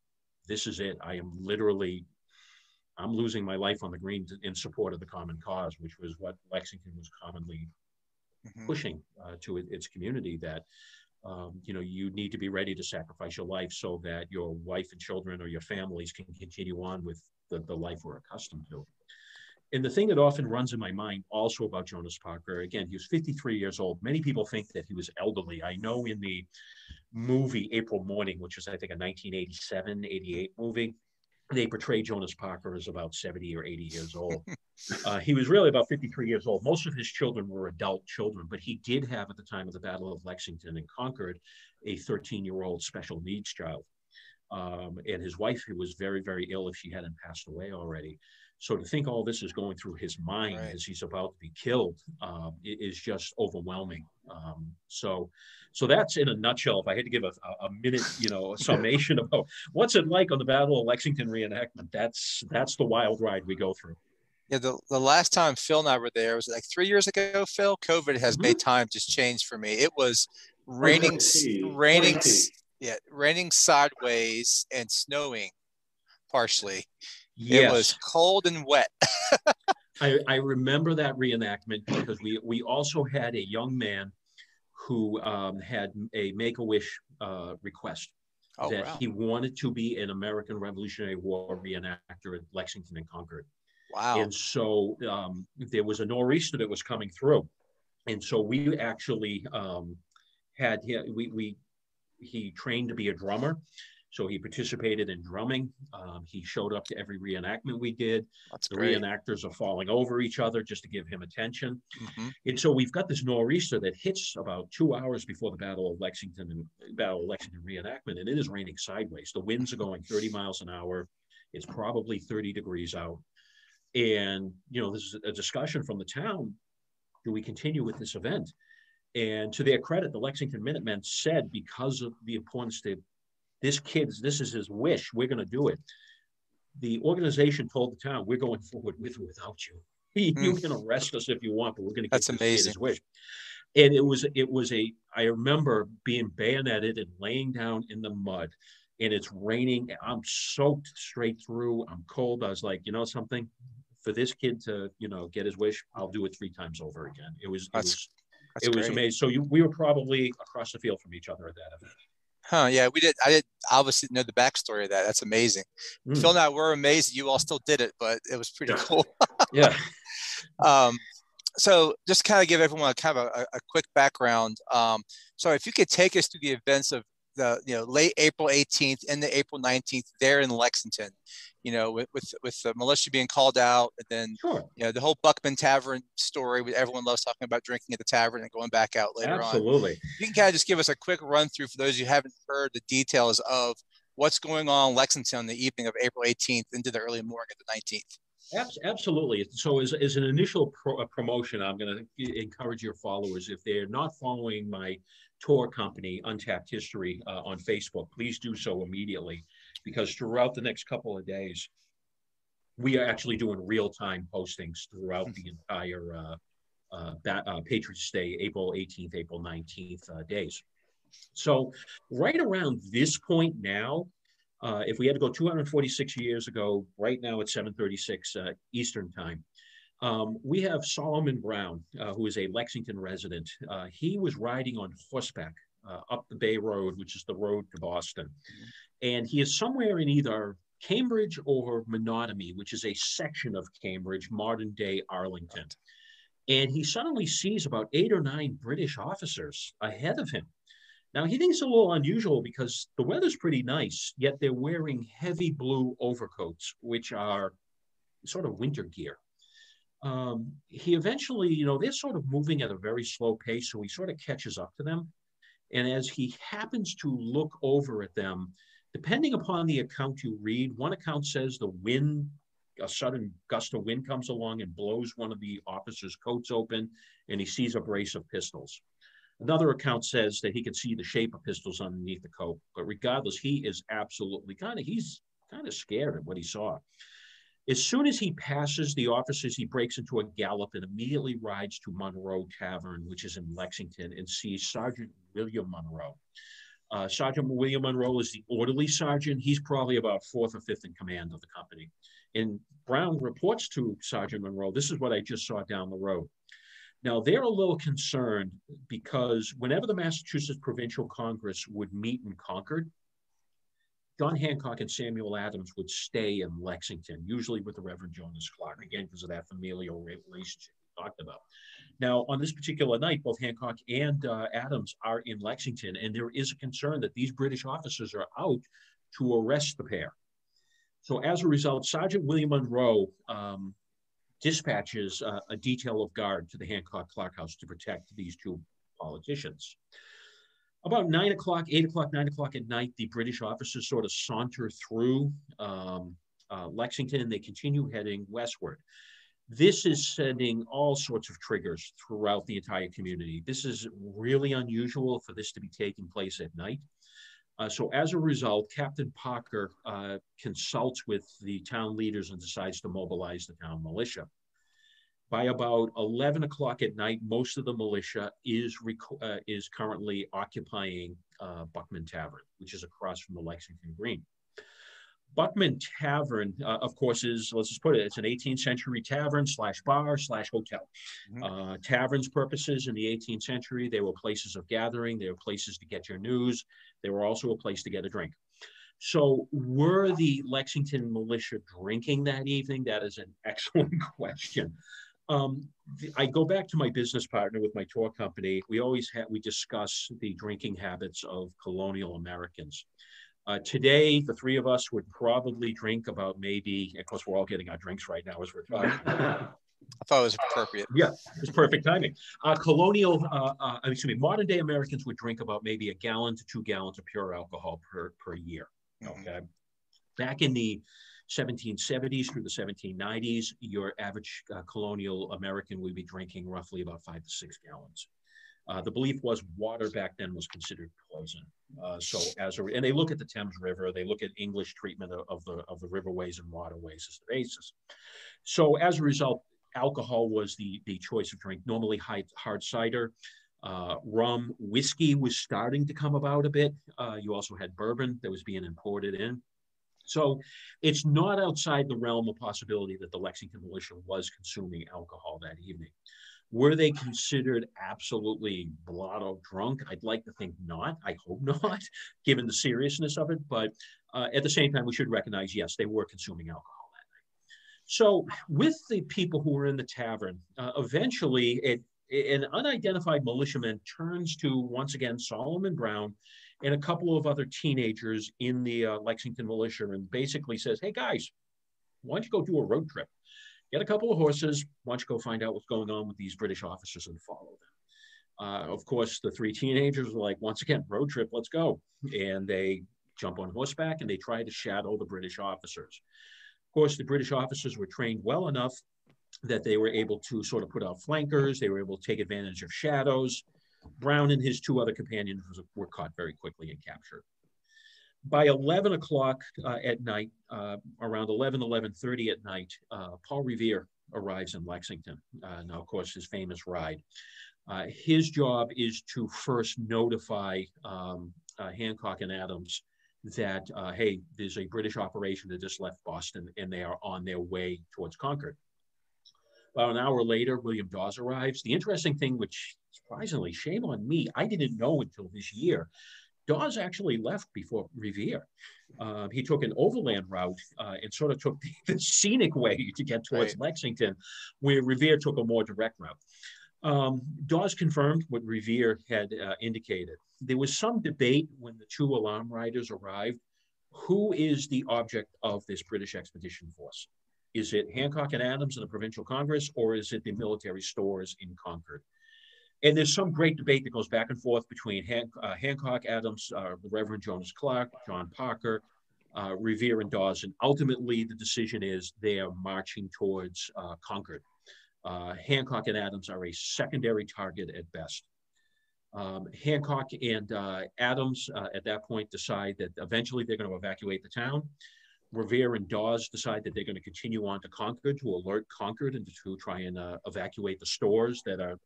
this is it. I am literally, I'm losing my life on the green in support of the common cause, which was what Lexington was commonly mm-hmm. pushing uh, to its community that, um, you know, you need to be ready to sacrifice your life so that your wife and children or your families can continue on with the, the life we're accustomed to. And the thing that often runs in my mind also about Jonas Parker, again, he was 53 years old. Many people think that he was elderly. I know in the movie April Morning, which was, I think, a 1987, 88 movie, they portray Jonas Parker as about 70 or 80 years old. uh, he was really about 53 years old. Most of his children were adult children, but he did have, at the time of the Battle of Lexington and Concord, a 13 year old special needs child. Um, and his wife who was very, very ill if she hadn't passed away already. So to think all this is going through his mind right. as he's about to be killed um, is just overwhelming. Um, so, so that's in a nutshell. If I had to give a, a minute, you know, summation about what's it like on the Battle of Lexington reenactment, that's that's the wild ride we go through. Yeah, the, the last time Phil and I were there was like three years ago. Phil, COVID has mm-hmm. made time just change for me. It was raining, raining, yeah, raining sideways and snowing partially. Yes. It was cold and wet. I, I remember that reenactment because we we also had a young man who um, had a Make a Wish uh, request oh, that wow. he wanted to be an American Revolutionary War reenactor at Lexington and Concord. Wow! And so um, there was a nor'easter that was coming through, and so we actually um, had we we he trained to be a drummer so he participated in drumming. Um, he showed up to every reenactment we did. That's the great. reenactors are falling over each other just to give him attention. Mm-hmm. And so we've got this nor'easter that hits about two hours before the Battle of Lexington and Battle of Lexington reenactment, and it is raining sideways. The winds are going 30 miles an hour. It's probably 30 degrees out. And you know, this is a discussion from the town. Do we continue with this event? And to their credit, the Lexington Minutemen said because of the importance to this kid's, this is his wish. We're going to do it. The organization told the town, we're going forward with or without you. You mm. can arrest us if you want, but we're going to get That's amazing. his wish. And it was, it was a, I remember being bayoneted and laying down in the mud and it's raining. I'm soaked straight through. I'm cold. I was like, you know something, for this kid to, you know, get his wish, I'll do it three times over again. It was, it was, it was amazing. So you, we were probably across the field from each other at that event. Huh? Yeah, we did. I did obviously know the backstory of that. That's amazing. Mm. Phil and I were amazed that you all still did it, but it was pretty yeah. cool. yeah. Um, so just kind of give everyone a kind of a, a quick background. Um, so if you could take us through the events of the you know late April 18th and the April 19th there in Lexington, you know, with with, with the militia being called out, and then sure. you know the whole Buckman Tavern story. With everyone loves talking about drinking at the tavern and going back out later Absolutely. on. Absolutely. You can kind of just give us a quick run through for those who haven't heard the details of what's going on in Lexington on the evening of April 18th into the early morning of the 19th. Absolutely. So, as, as an initial pro- promotion, I'm going to encourage your followers if they're not following my tour company, Untapped History, uh, on Facebook, please do so immediately because throughout the next couple of days, we are actually doing real time postings throughout the entire uh, uh, uh, Patriots Day, April 18th, April 19th uh, days. So, right around this point now, uh, if we had to go 246 years ago, right now at 736 uh, Eastern Time, um, we have Solomon Brown, uh, who is a Lexington resident. Uh, he was riding on horseback uh, up the Bay Road, which is the road to Boston. Mm-hmm. And he is somewhere in either Cambridge or Menotomy, which is a section of Cambridge, modern day Arlington. And he suddenly sees about eight or nine British officers ahead of him. Now, he thinks it's a little unusual because the weather's pretty nice, yet they're wearing heavy blue overcoats, which are sort of winter gear. Um, he eventually, you know, they're sort of moving at a very slow pace, so he sort of catches up to them. And as he happens to look over at them, depending upon the account you read, one account says the wind, a sudden gust of wind comes along and blows one of the officer's coats open, and he sees a brace of pistols. Another account says that he can see the shape of pistols underneath the coat, but regardless, he is absolutely kind of he's kind of scared at what he saw. As soon as he passes the officers, he breaks into a gallop and immediately rides to Munroe Tavern, which is in Lexington, and sees Sergeant William Munroe. Uh, sergeant William Munroe is the orderly sergeant. He's probably about fourth or fifth in command of the company. And Brown reports to Sergeant Munroe, this is what I just saw down the road. Now, they're a little concerned because whenever the Massachusetts Provincial Congress would meet in Concord, John Hancock and Samuel Adams would stay in Lexington, usually with the Reverend Jonas Clark, again, because of that familial relationship we talked about. Now, on this particular night, both Hancock and uh, Adams are in Lexington, and there is a concern that these British officers are out to arrest the pair. So, as a result, Sergeant William Munroe um, dispatches uh, a detail of guard to the Hancock Clark House to protect these two politicians. About nine o'clock, eight o'clock, nine o'clock at night, the British officers sort of saunter through um, uh, Lexington and they continue heading westward. This is sending all sorts of triggers throughout the entire community. This is really unusual for this to be taking place at night. Uh, so as a result, Captain Parker uh, consults with the town leaders and decides to mobilize the town militia. By about 11 o'clock at night, most of the militia is, uh, is currently occupying uh, Buckman Tavern, which is across from the Lexington Green. Buckman Tavern, uh, of course, is let's just put it, it's an 18th century tavern slash bar slash hotel. Mm-hmm. Uh, taverns purposes in the 18th century, they were places of gathering, they were places to get your news, they were also a place to get a drink. So, were the Lexington militia drinking that evening? That is an excellent question. Um, I go back to my business partner with my tour company. We always have we discuss the drinking habits of colonial Americans. Uh, today, the three of us would probably drink about maybe, of course, we're all getting our drinks right now as we're talking. I thought it was appropriate. Yeah, it's perfect timing. Uh, colonial, uh, uh, excuse me, modern day Americans would drink about maybe a gallon to two gallons of pure alcohol per, per year. Mm-hmm. Okay. Back in the 1770s through the 1790s, your average uh, colonial American would be drinking roughly about five to six gallons. Uh, the belief was water back then was considered poison. Uh, so as a, and they look at the Thames River, they look at English treatment of, of, the of the riverways and waterways as the basis. So as a result, alcohol was the the choice of drink. Normally hard, hard cider, uh, rum, whiskey was starting to come about a bit. Uh, you also had bourbon that was being imported in. So it's not outside the realm of possibility that the Lexington militia was consuming alcohol that evening. Were they considered absolutely blotto drunk? I'd like to think not. I hope not, given the seriousness of it. But uh, at the same time, we should recognize yes, they were consuming alcohol that night. So, with the people who were in the tavern, uh, eventually it, an unidentified militiaman turns to once again Solomon Brown and a couple of other teenagers in the uh, Lexington militia and basically says, Hey guys, why don't you go do a road trip? get a couple of horses. Why don't you go find out what's going on with these British officers and follow them? Uh, of course, the three teenagers were like, once again, road trip, let's go. And they jump on horseback and they try to shadow the British officers. Of course, the British officers were trained well enough that they were able to sort of put out flankers. They were able to take advantage of shadows. Brown and his two other companions were caught very quickly and captured by 11 o'clock uh, at night, uh, around 11, 11.30 at night, uh, Paul Revere arrives in Lexington. Uh, now, of course, his famous ride. Uh, his job is to first notify um, Hancock and Adams that, hey, there's a British operation that just left Boston and they are on their way towards Concord. About an hour later, William Dawes arrives. The interesting thing, which surprisingly, shame on me, I didn't know until this year, Dawes actually left before Revere. Uh, he took an overland route uh, and sort of took the, the, scenic way to get towards right. Lexington, where Revere took a more direct route. Um, Dawes confirmed what Revere had uh, indicated. There was some debate when the two alarm riders arrived. Who is the object of this British expedition force? Is it Hancock and Adams and the Provincial Congress, or is it the military stores in Concord? And there's some great debate that goes back and forth between Han- uh, Hancock, Adams, uh, the Reverend Jonas Clark, John Parker, uh, Revere, and Dawson. Ultimately, the decision is they are marching towards uh, Concord. Uh, Hancock and Adams are a secondary target at best. Um, Hancock and uh, Adams at that point decide that eventually they're going to evacuate the town. Revere and Dawes decide that they're going to continue on to Concord to alert Concord and to try and evacuate the stores that are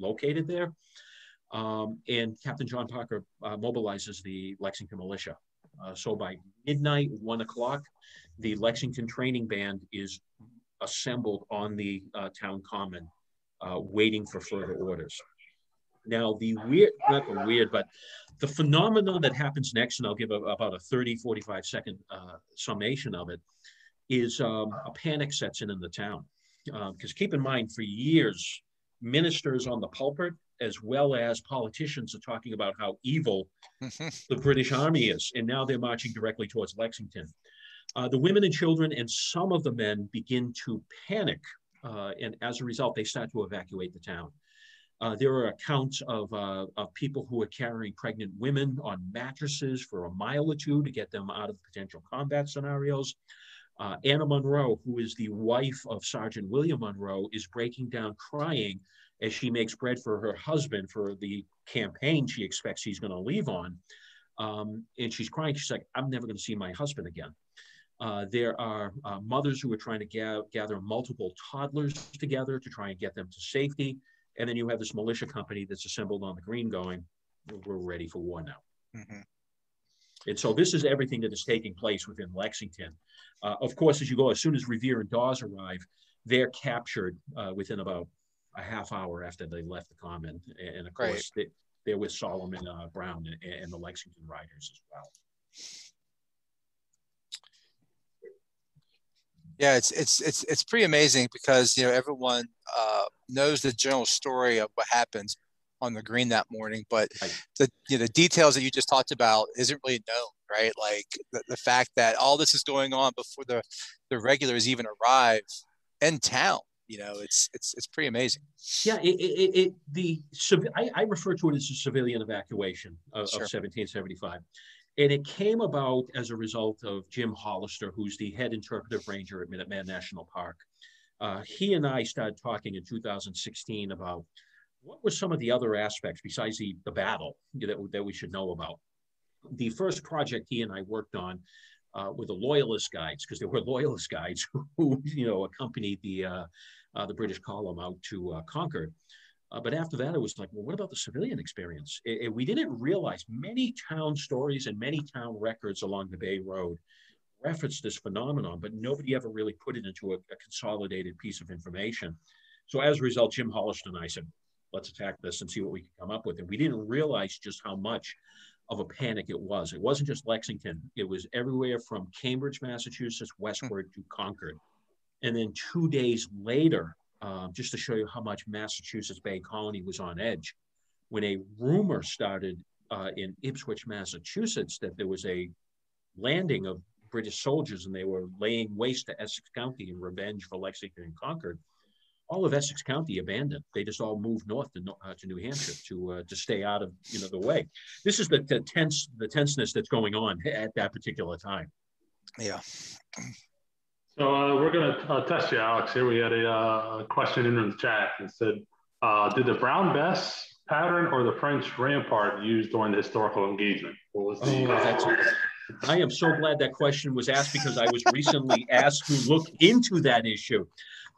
located there. Um, and Captain John Parker uh, mobilizes the Lexington militia. Uh, so by midnight, one o'clock, the Lexington training band is assembled on the uh, town common, uh, waiting for further orders. Now, the weird, not the weird, but the phenomenon that happens next, and I'll give a, about a 30, 45 second uh, summation of it, is um, a panic sets in in the town. Because uh, keep in mind, for years, ministers on the pulpit as well as politicians are talking about how evil the British Army is. And now they're marching directly towards Lexington. Uh, the women and children and some of the men begin to panic. Uh, and as a result, they start to evacuate the town. Uh, there are accounts of, uh, of people who are carrying pregnant women on mattresses for a mile or two to get them out of potential combat scenarios. Uh, Anna Munroe, who is the wife of Sergeant William Munroe, is breaking down crying as she makes bread for her husband for the campaign she expects he's going to leave on. Um, and she's crying. She's like, I'm never going to see my husband again. Uh, there are uh, mothers who are trying to ga- gather multiple toddlers together to try and get them to safety. And then you have this militia company that's assembled on the green going, we're ready for war now. Mm-hmm. And so this is everything that is taking place within Lexington. Uh, of course, as you go, as soon as Revere and Dawes arrive, they're captured uh, within about a half hour after they left the common. And of course, right. they, are with Solomon uh, Brown and, and, the Lexington Riders as well. Yeah, it's it's it's it's pretty amazing because you know everyone uh, knows the general story of what happens on the green that morning, but right. the you know, the details that you just talked about isn't really known, right? Like the, the fact that all this is going on before the the regulars even arrive in town. You know, it's it's it's pretty amazing. Yeah, it, it, it the I, I, refer to it as a civilian evacuation of, sure. of 1775. And it came about as a result of Jim Hollister, who's the head interpretive ranger at Minuteman National Park. Uh, he and I started talking in 2016 about what were some of the other aspects besides the, the battle that, that we should know about. The first project he and I worked on uh, were the loyalist guides, because there were loyalist guides who, you know, accompanied the, uh, uh, the British column out to uh, Concord. Uh, but after that, it was like, well, what about the civilian experience? It, it, we didn't realize many town stories and many town records along the Bay Road referenced this phenomenon, but nobody ever really put it into a, a consolidated piece of information. So as a result, Jim Hollister and I said, let's attack this and see what we can come up with. And we didn't realize just how much of a panic it was. It wasn't just Lexington, it was everywhere from Cambridge, Massachusetts, westward to Concord. And then two days later, um, just to show you how much Massachusetts Bay Colony was on edge, when a rumor started uh, in Ipswich, Massachusetts, that there was a landing of British soldiers and they were laying waste to Essex County in revenge for Lexington and Concord. All of Essex County abandoned. They just all moved north to, uh, to New Hampshire to uh, to stay out of you know the way. This is the, the tense the tenseness that's going on at that particular time. Yeah. So uh, we're going to uh, test you, Alex. Here we had a, uh, question in the chat and said, uh, did the Brown Bess pattern or the French rampart used during the historical engagement? What was the? Oh, that's, I am so glad that question was asked because I was recently asked to look into that issue.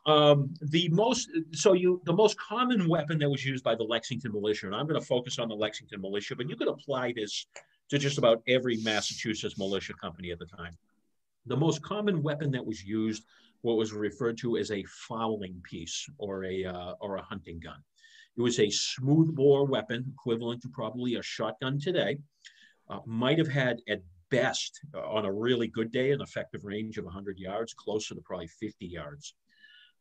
Um, the most so you the most common weapon that was used by the Lexington militia, and I'm going to focus on the Lexington militia, but you could apply this to just about every Massachusetts militia company at the time. The most common weapon that was used, what was referred to as a fowling piece or a, uh, or a hunting gun. It was a smoothbore weapon, equivalent to probably a shotgun today. Uh, might have had at best, uh, on a really good day, an effective range of 100 yards, closer to probably 50 yards.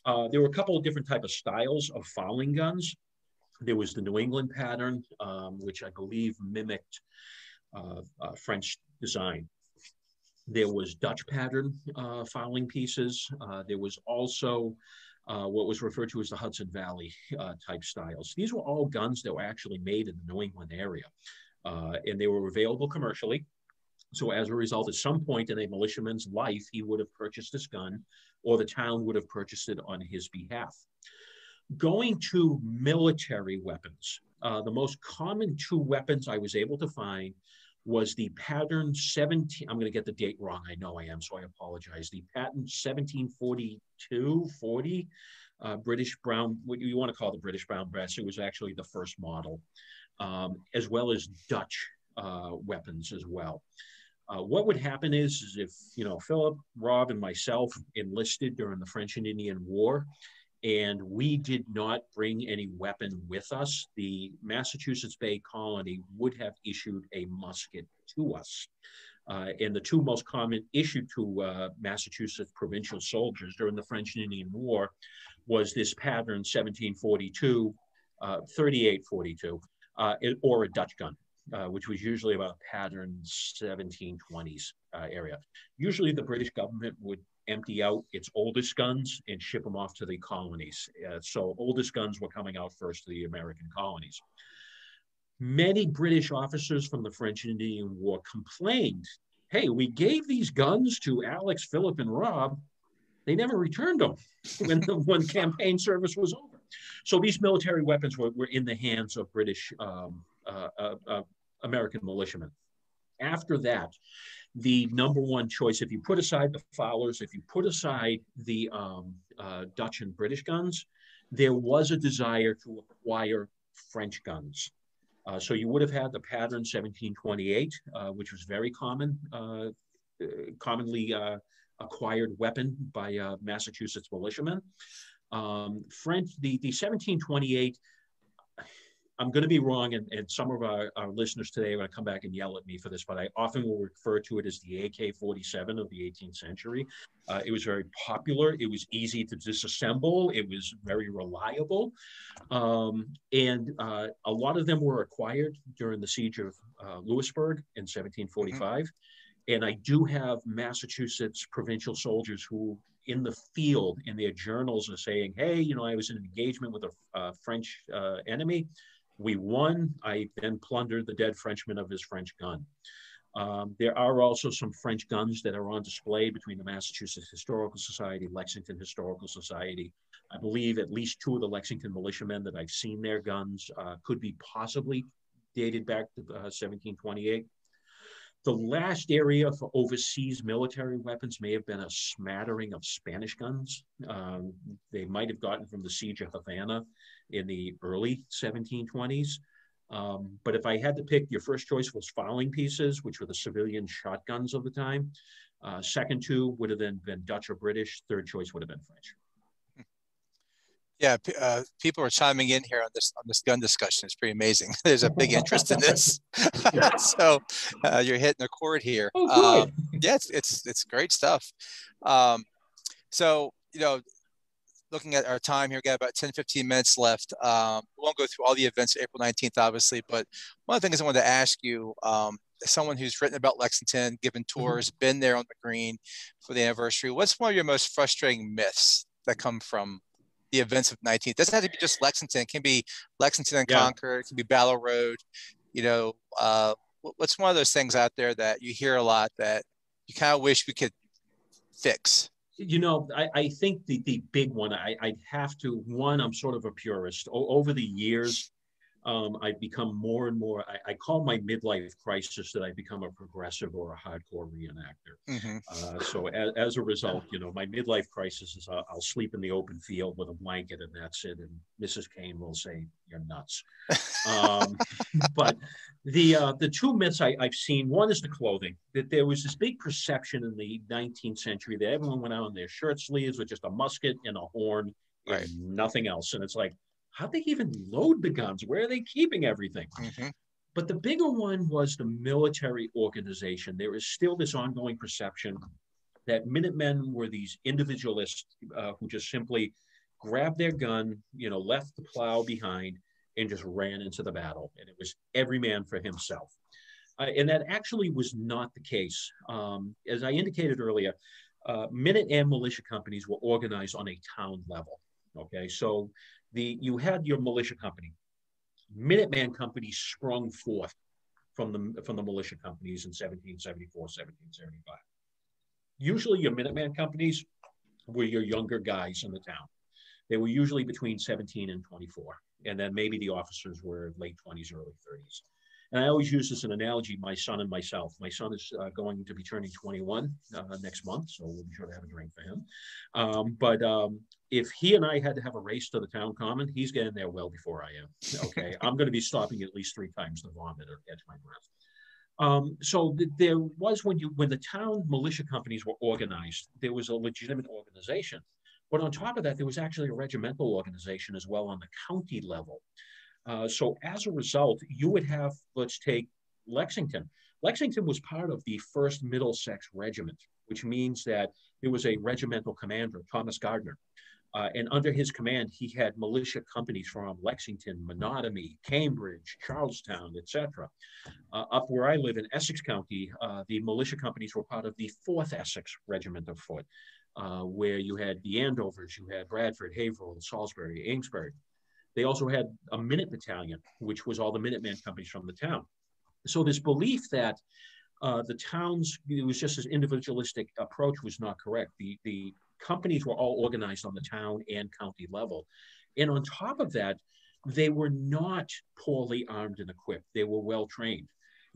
Uh, there were a couple of different type of styles of fowling guns. There was the New England pattern, um, which I believe mimicked uh, uh, French design. There was Dutch pattern uh, fowling pieces. Uh, there was also uh, what was referred to as the Hudson Valley type styles. These were all guns that were actually made in the New England area, and they were available commercially. So as a result, at some point in a militiaman's life, he would have purchased this gun, or the town would have purchased it on his behalf. Going to military weapons, uh, the most common two weapons I was able to find was the pattern 17 i'm going to get the date wrong i know i am so i apologize the patent 1742 40 uh, british brown what you want to call the british brown Bess it was actually the first model um, as well as dutch uh, weapons as well uh, what would happen is, is if you know philip rob and myself enlisted during the french and indian war and we did not bring any weapon with us, the Massachusetts Bay Colony would have issued a musket to us. Uh, and the two most common issued to uh, Massachusetts provincial soldiers during the French and Indian War was this pattern 1742, uh, 3842, uh, or a Dutch gun. Uh, which was usually about pattern 1720s uh, area. Usually the British government would empty out its oldest guns and ship them off to the colonies. Uh, so oldest guns were coming out first to the American colonies. Many British officers from the French and Indian War complained, hey, we gave these guns to Alex, Philip, and Rob. They never returned them when, the, when campaign service was over. So these military weapons were, were in the hands of British um, uh, uh, uh American militiamen. After that, the number one choice, if you put aside the Fowlers, if you put aside the um, uh, Dutch and British guns, there was a desire to acquire French guns. Uh, so you would have had the pattern 1728, uh, which was very common, uh, uh, commonly uh, acquired weapon by Massachusetts militiamen. Um, French, the, the 1728 I'm going to be wrong, and, and some of our, our listeners today are going to come back and yell at me for this, but I often will refer to it as the AK 47 of the 18th century. Uh, it was very popular, it was easy to disassemble, it was very reliable. Um, and uh, a lot of them were acquired during the siege of uh, Louisburg in 1745. Mm-hmm. And I do have Massachusetts provincial soldiers who in the field in their journals are saying, hey, you know, I was in an engagement with a uh, French uh, enemy. We won. I then plundered the dead Frenchman of his French gun. Um, there are also some French guns that are on display between the Massachusetts Historical Society, Lexington Historical Society. I believe at least two of the Lexington militiamen that I've seen their guns uh, could be possibly dated back to uh, 1728. The last area for overseas military weapons may have been a smattering of Spanish guns. Um, they might have gotten from the siege of Havana in the early 1720s. Um, but if I had to pick, your first choice was fowling pieces, which were the civilian shotguns of the time. Uh, second two would have then been Dutch or British. Third choice would have been French. Yeah, uh, people are chiming in here on this on this gun discussion. It's pretty amazing. There's a big interest in this, so uh, you're hitting a chord here. Oh, um, yeah, it's, it's it's great stuff. Um, so you know, looking at our time here, we got about 10, 15 minutes left. Um, we won't go through all the events April 19th, obviously, but one of the things I wanted to ask you, um, as someone who's written about Lexington, given mm-hmm. tours, mm-hmm. been there on the green for the anniversary, what's one of your most frustrating myths that come from the events of 19th. It doesn't have to be just Lexington. It can be Lexington and yeah. Concord. It can be Battle Road. You know, uh, what's one of those things out there that you hear a lot that you kind of wish we could fix? You know, I, I think the, the big one, I, I'd have to, one, I'm sort of a purist. O- over the years, um, I've become more and more, I, I, call my midlife crisis that I become a progressive or a hardcore reenactor. Mm-hmm. Uh, so as, as, a result, you know, my midlife crisis is I'll, I'll, sleep in the open field with a blanket and that's it. And Mrs. Cain will say, you're nuts. um, but the, uh, the two myths I, I've seen, one is the clothing, that there was this big perception in the 19th century that everyone went out in their shirt sleeves with just a musket and a horn right. and nothing else. And it's like, how they even load the guns? Where are they keeping everything? Mm-hmm. But the bigger one was the military organization. There is still this ongoing perception that Minutemen were these individualists uh, who just simply grabbed their gun, you know, left the plow behind and just ran into the battle. And it was every man for himself. Uh, and that actually was not the case. Um, as I indicated earlier, uh, Minute and militia companies were organized on a town level. Okay, so the you had your militia company. Minuteman companies sprung forth from the from the militia companies in 1774, 1775. Usually, your Minuteman companies were your younger guys in the town. They were usually between 17 and 24, and then maybe the officers were late 20s, early 30s. And I always use this as an analogy, my son and myself. My son is uh, going to be turning 21 uh, next month, so we'll be sure to have a drink for him. Um, but um, if he and I had to have a race to the town common, he's getting there well before I am. Okay. I'm going to be stopping at least three times to vomit or catch my breath. Um, so th- there was when you when the town militia companies were organized, there was a legitimate organization. But on top of that, there was actually a regimental organization as well on the county level. Uh, so as a result, you would have, let's take Lexington. Lexington was part of the 1st Middlesex Regiment, which means that there was a regimental commander, Thomas Gardner. Uh, and under his command, he had militia companies from Lexington, Menotomy, Cambridge, Charlestown, etc. Uh, up where I live in Essex County, uh, the militia companies were part of the 4th Essex Regiment of Foot, uh, where you had the Andovers, you had Bradford, Haverhill, Salisbury, Amesbury. They also had a Minute Battalion, which was all the Minuteman companies from the town. So this belief that uh, the towns, it was just this individualistic approach was not correct. The, the companies were all organized on the town and county level. And on top of that, they were not poorly armed and equipped. They were well trained.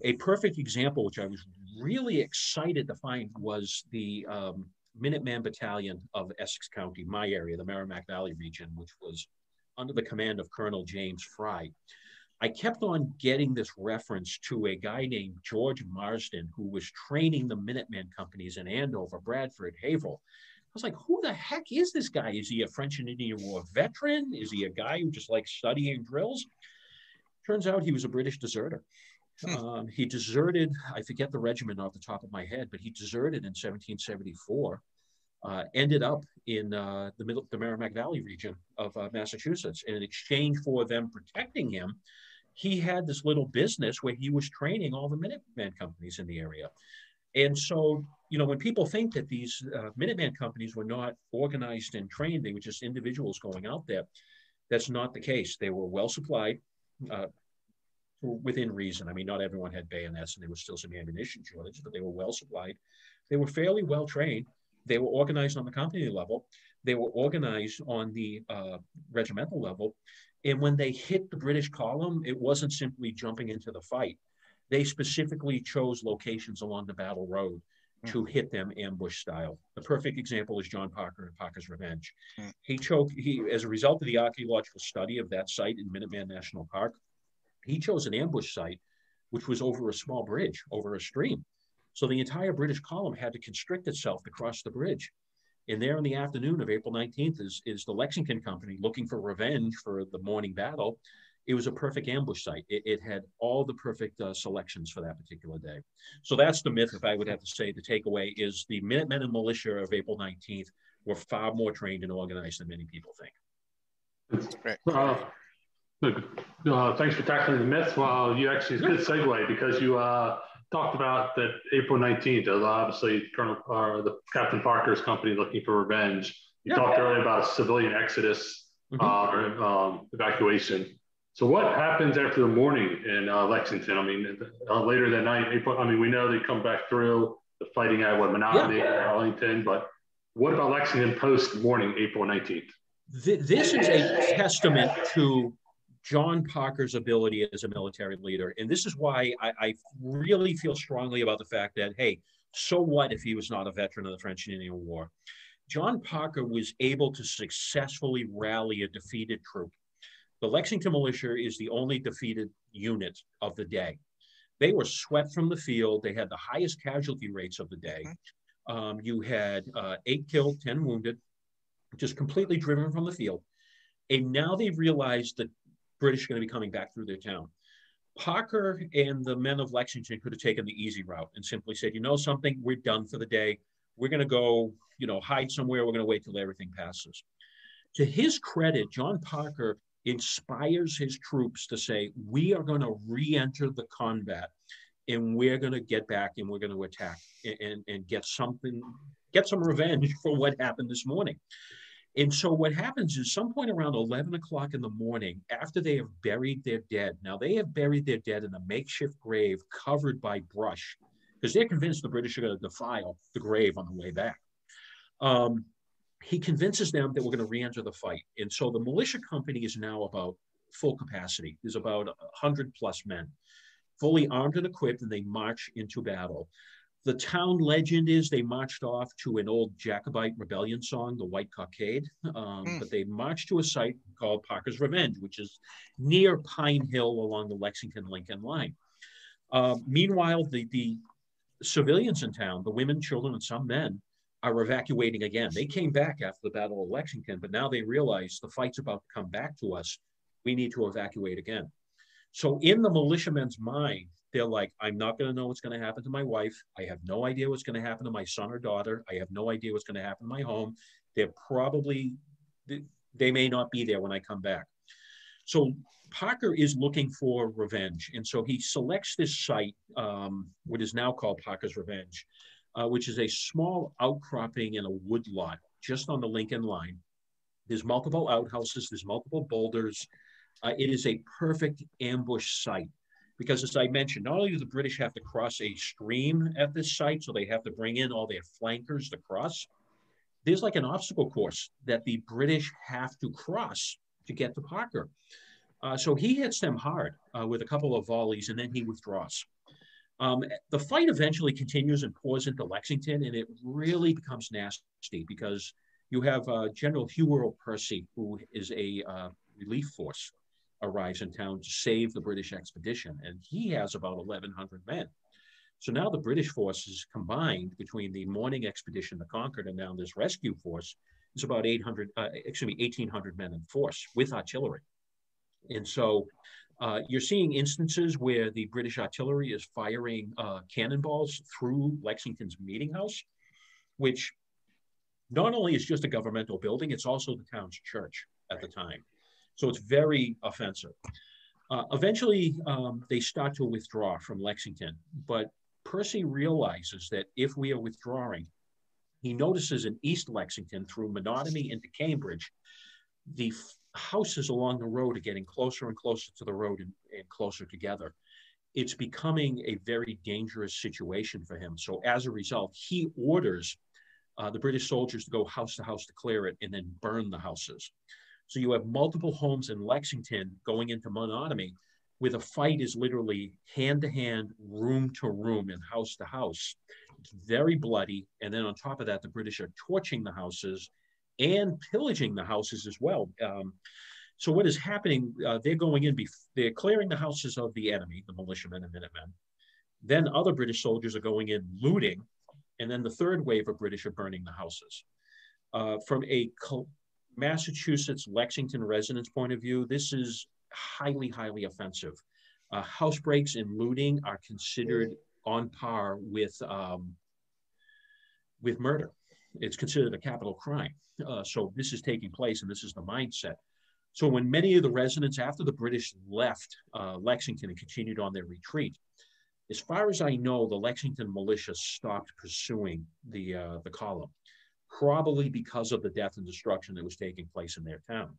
A perfect example, which I was really excited to find, was the um, Minuteman Battalion of Essex County, my area, the Merrimack Valley region, which was under the command of Colonel James Frye. I kept on getting this reference to a guy named George Marsden, who was training the Minuteman companies in Andover, Bradford, Haverhill. I was like, who the heck is this guy? Is he a French and Indian War veteran? Is he a guy who just likes studying drills? Turns out he was a British deserter. Hmm. Um, he deserted, I forget the regiment off the top of my head, but he deserted in 1774, uh, ended up in uh, the middle, the Merrimack Valley region of uh, Massachusetts. And in exchange for them protecting him, he had this little business where he was training all the Minuteman companies in the area. And so, you know, when people think that these uh, Minuteman companies were not organized and trained, they were just individuals going out there, that's not the case. They were well supplied. Uh, within reason. I mean, not everyone had bayonets and there was still some ammunition shortage, but they were well supplied. They were fairly well trained. They were organized on the company level. They were organized on the uh, regimental level. And when they hit the British column, it wasn't simply jumping into the fight. They specifically chose locations along the battle road mm. to hit them ambush style. The perfect example is John Parker and Parker's Revenge. Mm. He chose, he, as a result of the archaeological study of that site in Minuteman National Park, he chose an ambush site, which was over a small bridge, over a stream. So the entire British column had to constrict itself to cross the bridge. And there in the afternoon of April 19th is, is the Lexington Company looking for revenge for the morning battle. It was a perfect ambush site. It, it had all the perfect uh, selections for that particular day. So that's the myth, if I would have to say, the takeaway is the Minutemen and militia of April 19th were far more trained and organized than many people think. Great. Uh, uh, thanks for tackling the myth. Well, you actually, it's a good segue because you uh, talked about that April 19th, obviously Colonel, uh, the Captain Parker's company looking for revenge. You yeah. talked earlier about civilian exodus mm-hmm. uh, um, evacuation. So what happens after the morning in uh, Lexington? I mean, uh, later that night, April, I mean, we know they come back through the fighting at what Menotomy, yeah. Arlington, but what about Lexington post morning, April 19th? This is a testament to John Parker's ability as a military leader. And this is why I, I, really feel strongly about the fact that, hey, so what if he was not a veteran of the French and Indian War? John Parker was able to successfully rally a defeated troop. The Lexington Militia is the only defeated unit of the day. They were swept from the field. They had the highest casualty rates of the day. Mm-hmm. Um, you had uh, eight killed, 10 wounded, just completely driven from the field. And now they've realized that British are going to be coming back through their town. Parker and the men of Lexington could have taken the easy route and simply said, you know something, we're done for the day. We're going to go, you know, hide somewhere. We're going to wait till everything passes. To his credit, John Parker inspires his troops to say, we are going to re-enter the combat and we're going to get back and we're going to attack and, and, and get something, get some revenge for what happened this morning. And so what happens is some point around 11 o'clock in the morning, after they have buried their dead, now they have buried their dead in a makeshift grave covered by brush because they're convinced the British are going to defile the grave on the way back. Um, he convinces them that we're going to re-enter the fight. And so the militia company is now about full capacity. There's about 100 plus men, fully armed and equipped, and they march into battle. The town legend is they marched off to an old Jacobite rebellion song, the White Cockade, um, mm. but they marched to a site called Parker's Revenge, which is near Pine Hill along the Lexington Lincoln line. Uh, meanwhile, the, the civilians in town, the women, children, and some men, are evacuating again. They came back after the Battle of Lexington, but now they realize the fight's about to come back to us. We need to evacuate again. So, in the militiamen's mind, they're like, I'm not going to know what's going to happen to my wife. I have no idea what's going to happen to my son or daughter. I have no idea what's going to happen to my home. They're probably, they may not be there when I come back. So Parker is looking for revenge. And so he selects this site, um, what is now called Parker's Revenge, uh, which is a small outcropping in a wood lot just on the Lincoln line. There's multiple outhouses, there's multiple boulders. Uh, it is a perfect ambush site because as I mentioned, not only do the British have to cross a stream at this site, so they have to bring in all their flankers to cross, there's like an obstacle course that the British have to cross to get to Parker. Uh, so he hits them hard uh, with a couple of volleys and then he withdraws. Um, the fight eventually continues and pours into Lexington, and it really becomes nasty because you have uh, General Earl Percy, who is a uh, relief force, arrives in town to save the British expedition, and he has about 1,100 men. So now the British forces combined between the morning expedition, the Concord, and now this rescue force is about 800, uh, excuse me, 1,800 men in force with artillery. And so uh, you're seeing instances where the British artillery is firing uh, cannonballs through Lexington's meeting house, which not only is just a governmental building, it's also the town's church at the time. So it's very offensive. Uh, eventually, um, they start to withdraw from Lexington, but Percy realizes that if we are withdrawing, he notices in East Lexington through Menotomy into Cambridge, the houses along the road are getting closer and closer to the road and, and closer together. It's becoming a very dangerous situation for him. So as a result, he orders uh, the British soldiers to go house to house to clear it and then burn the houses. So you have multiple homes in Lexington going into Menotomy where the fight is literally hand to hand, room to room, and house to house. It's very bloody. And then on top of that, the British are torching the houses and pillaging the houses as well. Um, so what is happening? Uh, they're going in, they're clearing the houses of the enemy, the militiamen and Minutemen. Then other British soldiers are going in looting, and then the third wave of British are burning the houses. Uh, from a Massachusetts Lexington residents' point of view, this is highly, highly offensive. Uh, house breaks and looting are considered on par with um, with murder. It's considered a capital crime. Uh, so this is taking place, and this is the mindset. So when many of the residents, after the British left uh, Lexington and continued on their retreat, as far as I know, the Lexington militia stopped pursuing the uh, the column, probably because of the death and destruction that was taking place in their town.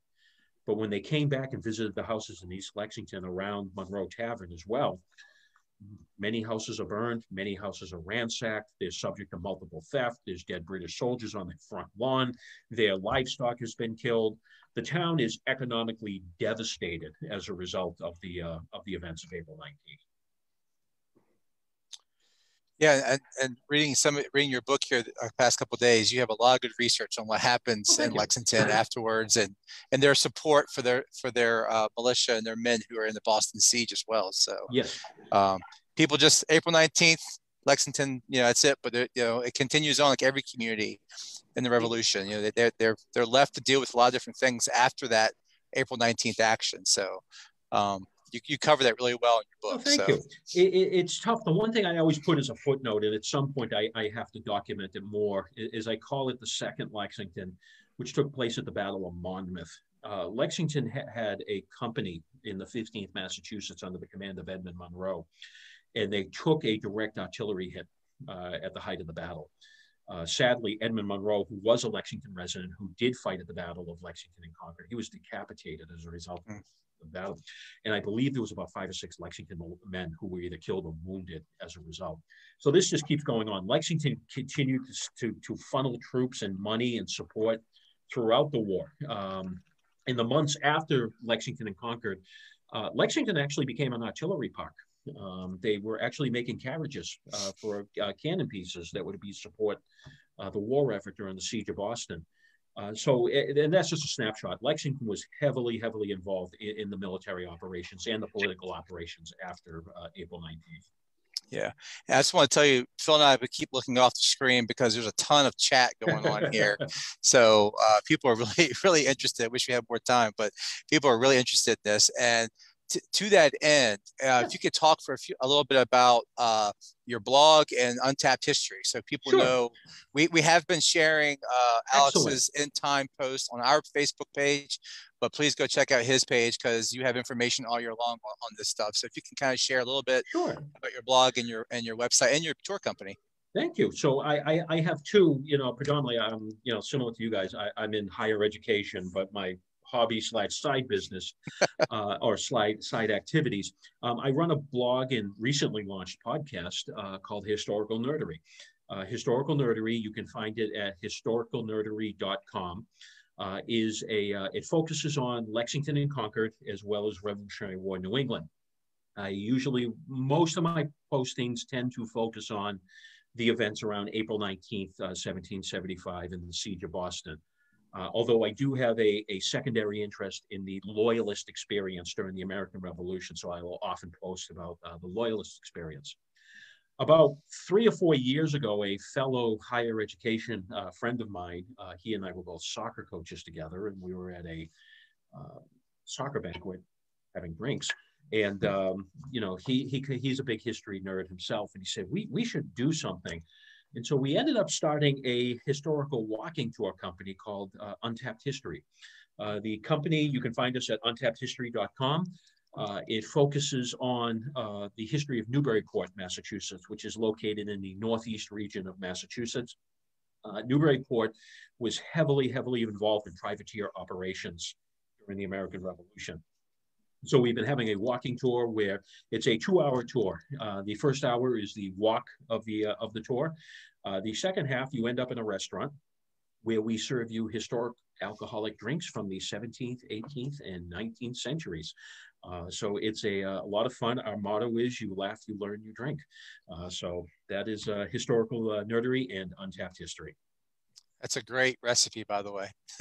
But when they came back and visited the houses in East Lexington around Munroe Tavern as well, Many houses are burned, many houses are ransacked, they're subject to multiple theft, there's dead British soldiers on the front lawn, their livestock has been killed. The town is economically devastated as a result of the, uh, of the events of April 19th. Yeah, and, and reading some reading your book here the uh, past couple days, you have a lot of good research on what happens oh, in you. Lexington afterwards, and and their support for their for their uh, militia and their men who are in the Boston siege as well. So yes, um, people just April nineteenth, Lexington, you know, that's it. But you know, it continues on like every community in the Revolution. You know, they're they're they're left to deal with a lot of different things after that April nineteenth action. So. Um, you, you cover that really well in your book. Oh, thank so. you. It, it, it's tough. The one thing I always put as a footnote, and at some point I, I have to document it more, is I call it the Second Lexington, which took place at the Battle of Monmouth. Uh, Lexington ha- had a company in the 15th Massachusetts under the command of Edmund Munroe, and they took a direct artillery hit uh, at the height of the battle. Uh, sadly, Edmund Munroe, who was a Lexington resident who did fight at the Battle of Lexington and Concord, he was decapitated as a result mm battle. And I believe there was about five or six Lexington men who were either killed or wounded as a result. So this just keeps going on. Lexington continued to, to, funnel troops and money and support throughout the war. Um, in the months after Lexington and Concord, uh, Lexington actually became an artillery park. Um, they were actually making carriages uh, for uh, cannon pieces that would be support uh, the war effort during the siege of Boston. Uh, so, and that's just a snapshot. Lexington was heavily, heavily involved in, in the military operations and the political operations after uh, April 19th. Yeah. And I just want to tell you, Phil and I keep looking off the screen because there's a ton of chat going on here. so uh, people are really, really interested. I wish we had more time, but people are really interested in this. And to, to that end, uh, if you could talk for a few, a little bit about uh, your blog and Untapped History, so people sure. know we, we have been sharing uh, Alex's in time post on our Facebook page, but please go check out his page because you have information all year long on, on, this stuff. So if you can kind of share a little bit sure. about your blog and your and your website and your tour company. Thank you. So I, I, I have two, you know, predominantly I'm, you know, similar to you guys. I, I'm in higher education, but my hobby slash side business uh, or slide side activities. Um, I run a blog and recently launched podcast uh, called Historical Nerdery. Uh, Historical Nerdery, you can find it at historicalnerdery.com. Uh, is a uh, it focuses on Lexington and Concord as well as Revolutionary War New England. I usually, most of my postings tend to focus on the events around April 19th, uh, 1775 and the siege of Boston. Uh, although I do have a, a secondary interest in the loyalist experience during the American Revolution, so I will often post about uh, the loyalist experience. About three or four years ago, a fellow higher education uh, friend of mine, uh, he and I were both soccer coaches together, and we were at a uh, soccer banquet having drinks. And um, you know, he he he's a big history nerd himself, and he said we we should do something. And so we ended up starting a historical walking tour company called uh, Untapped History. Uh, the company you can find us at untappedhistory.com. Uh, it focuses on uh, the history of Newburyport, Massachusetts, which is located in the northeast region of Massachusetts. Uh, Newburyport was heavily, heavily involved in privateer operations during the American Revolution. So we've been having a walking tour where it's a two-hour tour. Uh, the first hour is the walk of the uh, of the tour. Uh, the second half, you end up in a restaurant where we serve you historic alcoholic drinks from the 17th, 18th, and 19th centuries. Uh, so it's a, uh, a, lot of fun. Our motto is you laugh, you learn, you drink. Uh, so that is historical nerdery and untapped history. That's a great recipe, by the way.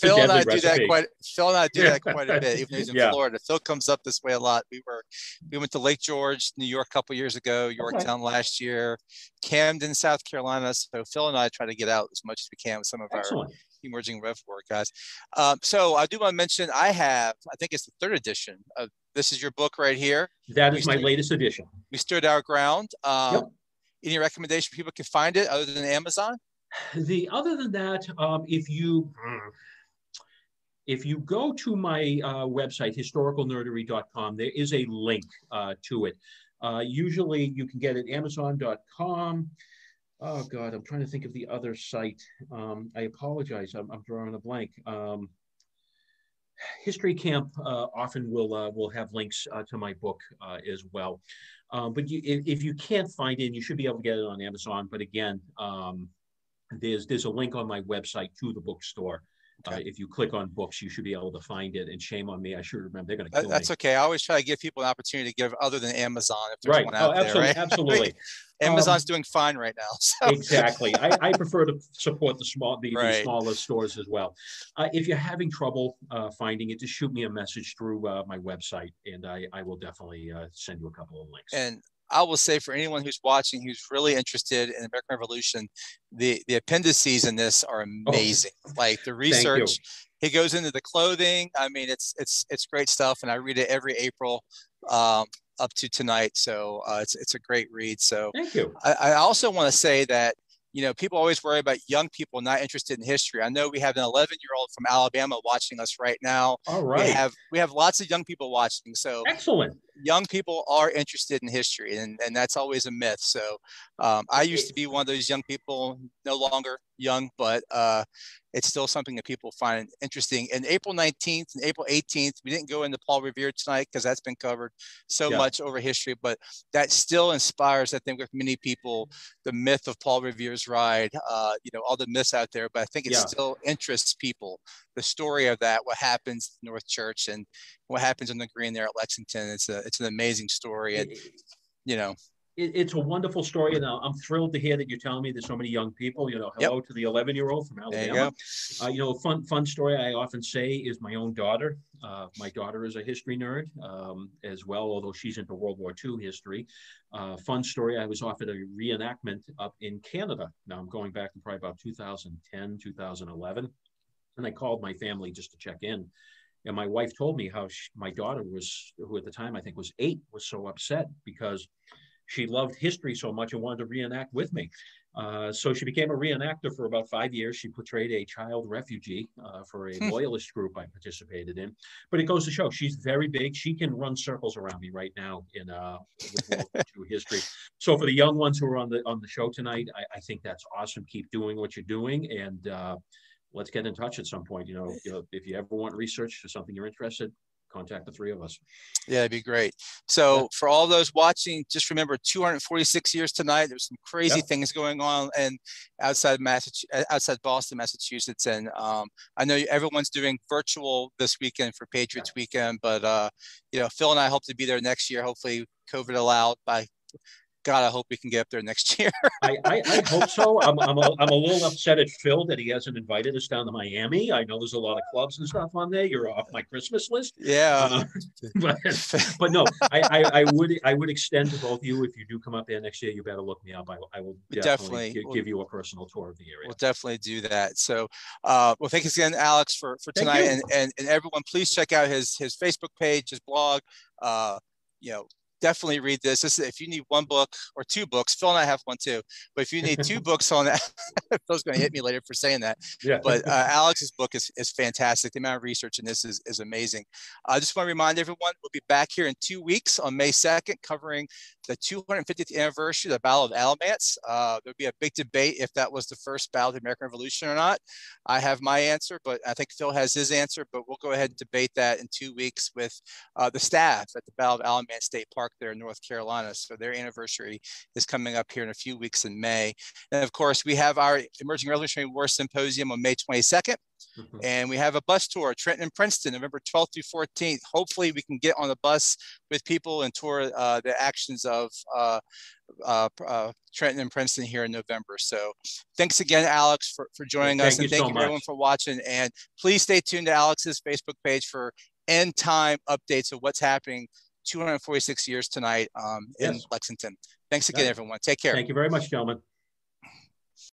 Phil and I recipe. do that quite. Phil and I do that quite a bit, even though he's in yeah. Florida. Phil comes up this way a lot. We were, we went to Lake George, New York, a couple years ago. Yorktown okay. last year, Camden, South Carolina. So Phil and I try to get out as much as we can with some of Excellent. our emerging rev war guys. Um, so I do want to mention I have, I think it's the third edition of this is your book right here. That is we my stood, latest edition. We stood our ground. Um, yep. Any recommendation people can find it other than Amazon? The other than that, um, if you if you go to my uh, website historicalnerdery.com, there is a link uh, to it. Uh, usually, you can get it Amazon.com. Oh God, I'm trying to think of the other site. Um, I apologize. I'm, I'm, drawing a blank. Um, History Camp uh, often will uh, will have links uh, to my book uh, as well. Um, but you, if, if, you can't find it, you should be able to get it on Amazon. But again, um, there's there's a link on my website to the bookstore. Uh, okay. Uh, if you click on books, you should be able to find it. And shame on me, I should remember. They're going to kill That's me. okay. I always try to give people an opportunity to give other than Amazon if there's right. one out oh, absolutely, there. Right? Absolutely. Amazon's um, doing fine right now. So. Exactly. I, I, prefer to support the small, the, right. the smaller stores as well. Uh, if you're having trouble uh, finding it, just shoot me a message through uh, my website, and I, I will definitely uh, send you a couple of links. And I will say for anyone who's watching who's really interested in American Revolution, the the appendices in this are oh, amazing. Oh, like the research, he goes into the clothing. I mean, it's it's it's great stuff, and I read it every April. Um, up to tonight, so uh, it's it's a great read. So thank you. I, I also want to say that you know, people always worry about young people not interested in history. I know we have an 11 year old from Alabama watching us right now. All right. We have we have lots of young people watching. So excellent. Young people are interested in history, and, and that's always a myth. So um, I used to be one of those young people, no longer young, but uh, it's still something that people find interesting. And April 19th and April 18th, we didn't go into Paul Revere tonight because that's been covered so yeah. much over history, but that still inspires, I think, with many people, the myth of Paul Revere's ride, uh, you know, all the myths out there, but I think it yeah. still interests people. The story of that, what happens North Church and what happens on the green there at Lexington. It's a, it's an amazing story. And, you know, it, it's a wonderful story, and I'm thrilled to hear that you're telling me there's so many young people. You know, hello yep. to the 11 year old from Alabama. You, uh, you, know, fun fun story I often say is my own daughter. Uh, my daughter is a history nerd um, as well, although she's into World War II history. Uh, fun story. I was offered a reenactment up in Canada. Now I'm going back to probably about 2010, 2011, and I called my family just to check in. And my wife told me how she, my daughter was, who at the time I think was eight, was so upset because she loved history so much and wanted to reenact with me. Uh, so she became a reenactor for about five years. She portrayed a child refugee uh, for a hmm. loyalist group I participated in. But it goes to show she's very big. She can run circles around me right now in uh, history. So for the young ones who are on the on the show tonight, I, I think that's awesome. Keep doing what you're doing, and uh, let's get in touch at some point. You know, you know, if you ever want research or something you're interested, contact the three of us. Yeah, it'd be great. So for all those watching, just remember 246 years tonight. There's some crazy yep. things going on and outside Massachusetts, outside Boston, Massachusetts, and um, I know everyone's doing virtual this weekend for Patriots Weekend, but uh, you know Phil and I hope to be there next year. Hopefully, COVID allowed by God, I hope we can get up there next year. I, I, I, hope so. I'm, I'm, a, I'm a little upset at Phil that he hasn't invited us down to Miami. I know there's a lot of clubs and stuff on there. You're off my Christmas list. Yeah. Uh, but, but no, I, I, I, would I would extend to both of you if you do come up there next year, you better look me up. I, I will definitely, definitely give, give you a personal tour of the area. We'll definitely do that. So, uh, well, thanks again, Alex, for, for tonight. And, and, and everyone, please check out his, his Facebook page, his blog. Uh, you know, definitely read this. this is, if you need one book or two books, Phil and I have one too. But if you need two books on that, Phil's going to hit me later for saying that. Yeah. But uh, Alex's book is, is fantastic. The amount of research in this is, is amazing. I just want to remind everyone we'll be back here in two weeks on May 2nd, covering the 250th anniversary of the Battle of Alamance. Uh, there'll be a big debate if that was the first battle of the American Revolution or not. I have my answer, but I think Phil has his answer. But we'll go ahead and debate that in two weeks with uh, the staff at the Battle of Alamance State Park there in North Carolina. So their anniversary is coming up here in a few weeks in May. And of course, we have our Emerging Revolutionary War Symposium on May 22nd. Mm-hmm. And we have a bus tour, Trenton and Princeton, November 12th through 14th. Hopefully, we can get on the bus with people and tour uh, the actions of uh, uh, uh, Trenton and Princeton here in November. So, thanks again, Alex, for, for joining us. and thank so you, everyone, for watching. And please stay tuned to Alex's Facebook page for end time updates of what's happening 246 years tonight um, yes. in Lexington. Thanks again, everyone. Take care. Thank you very much, gentlemen.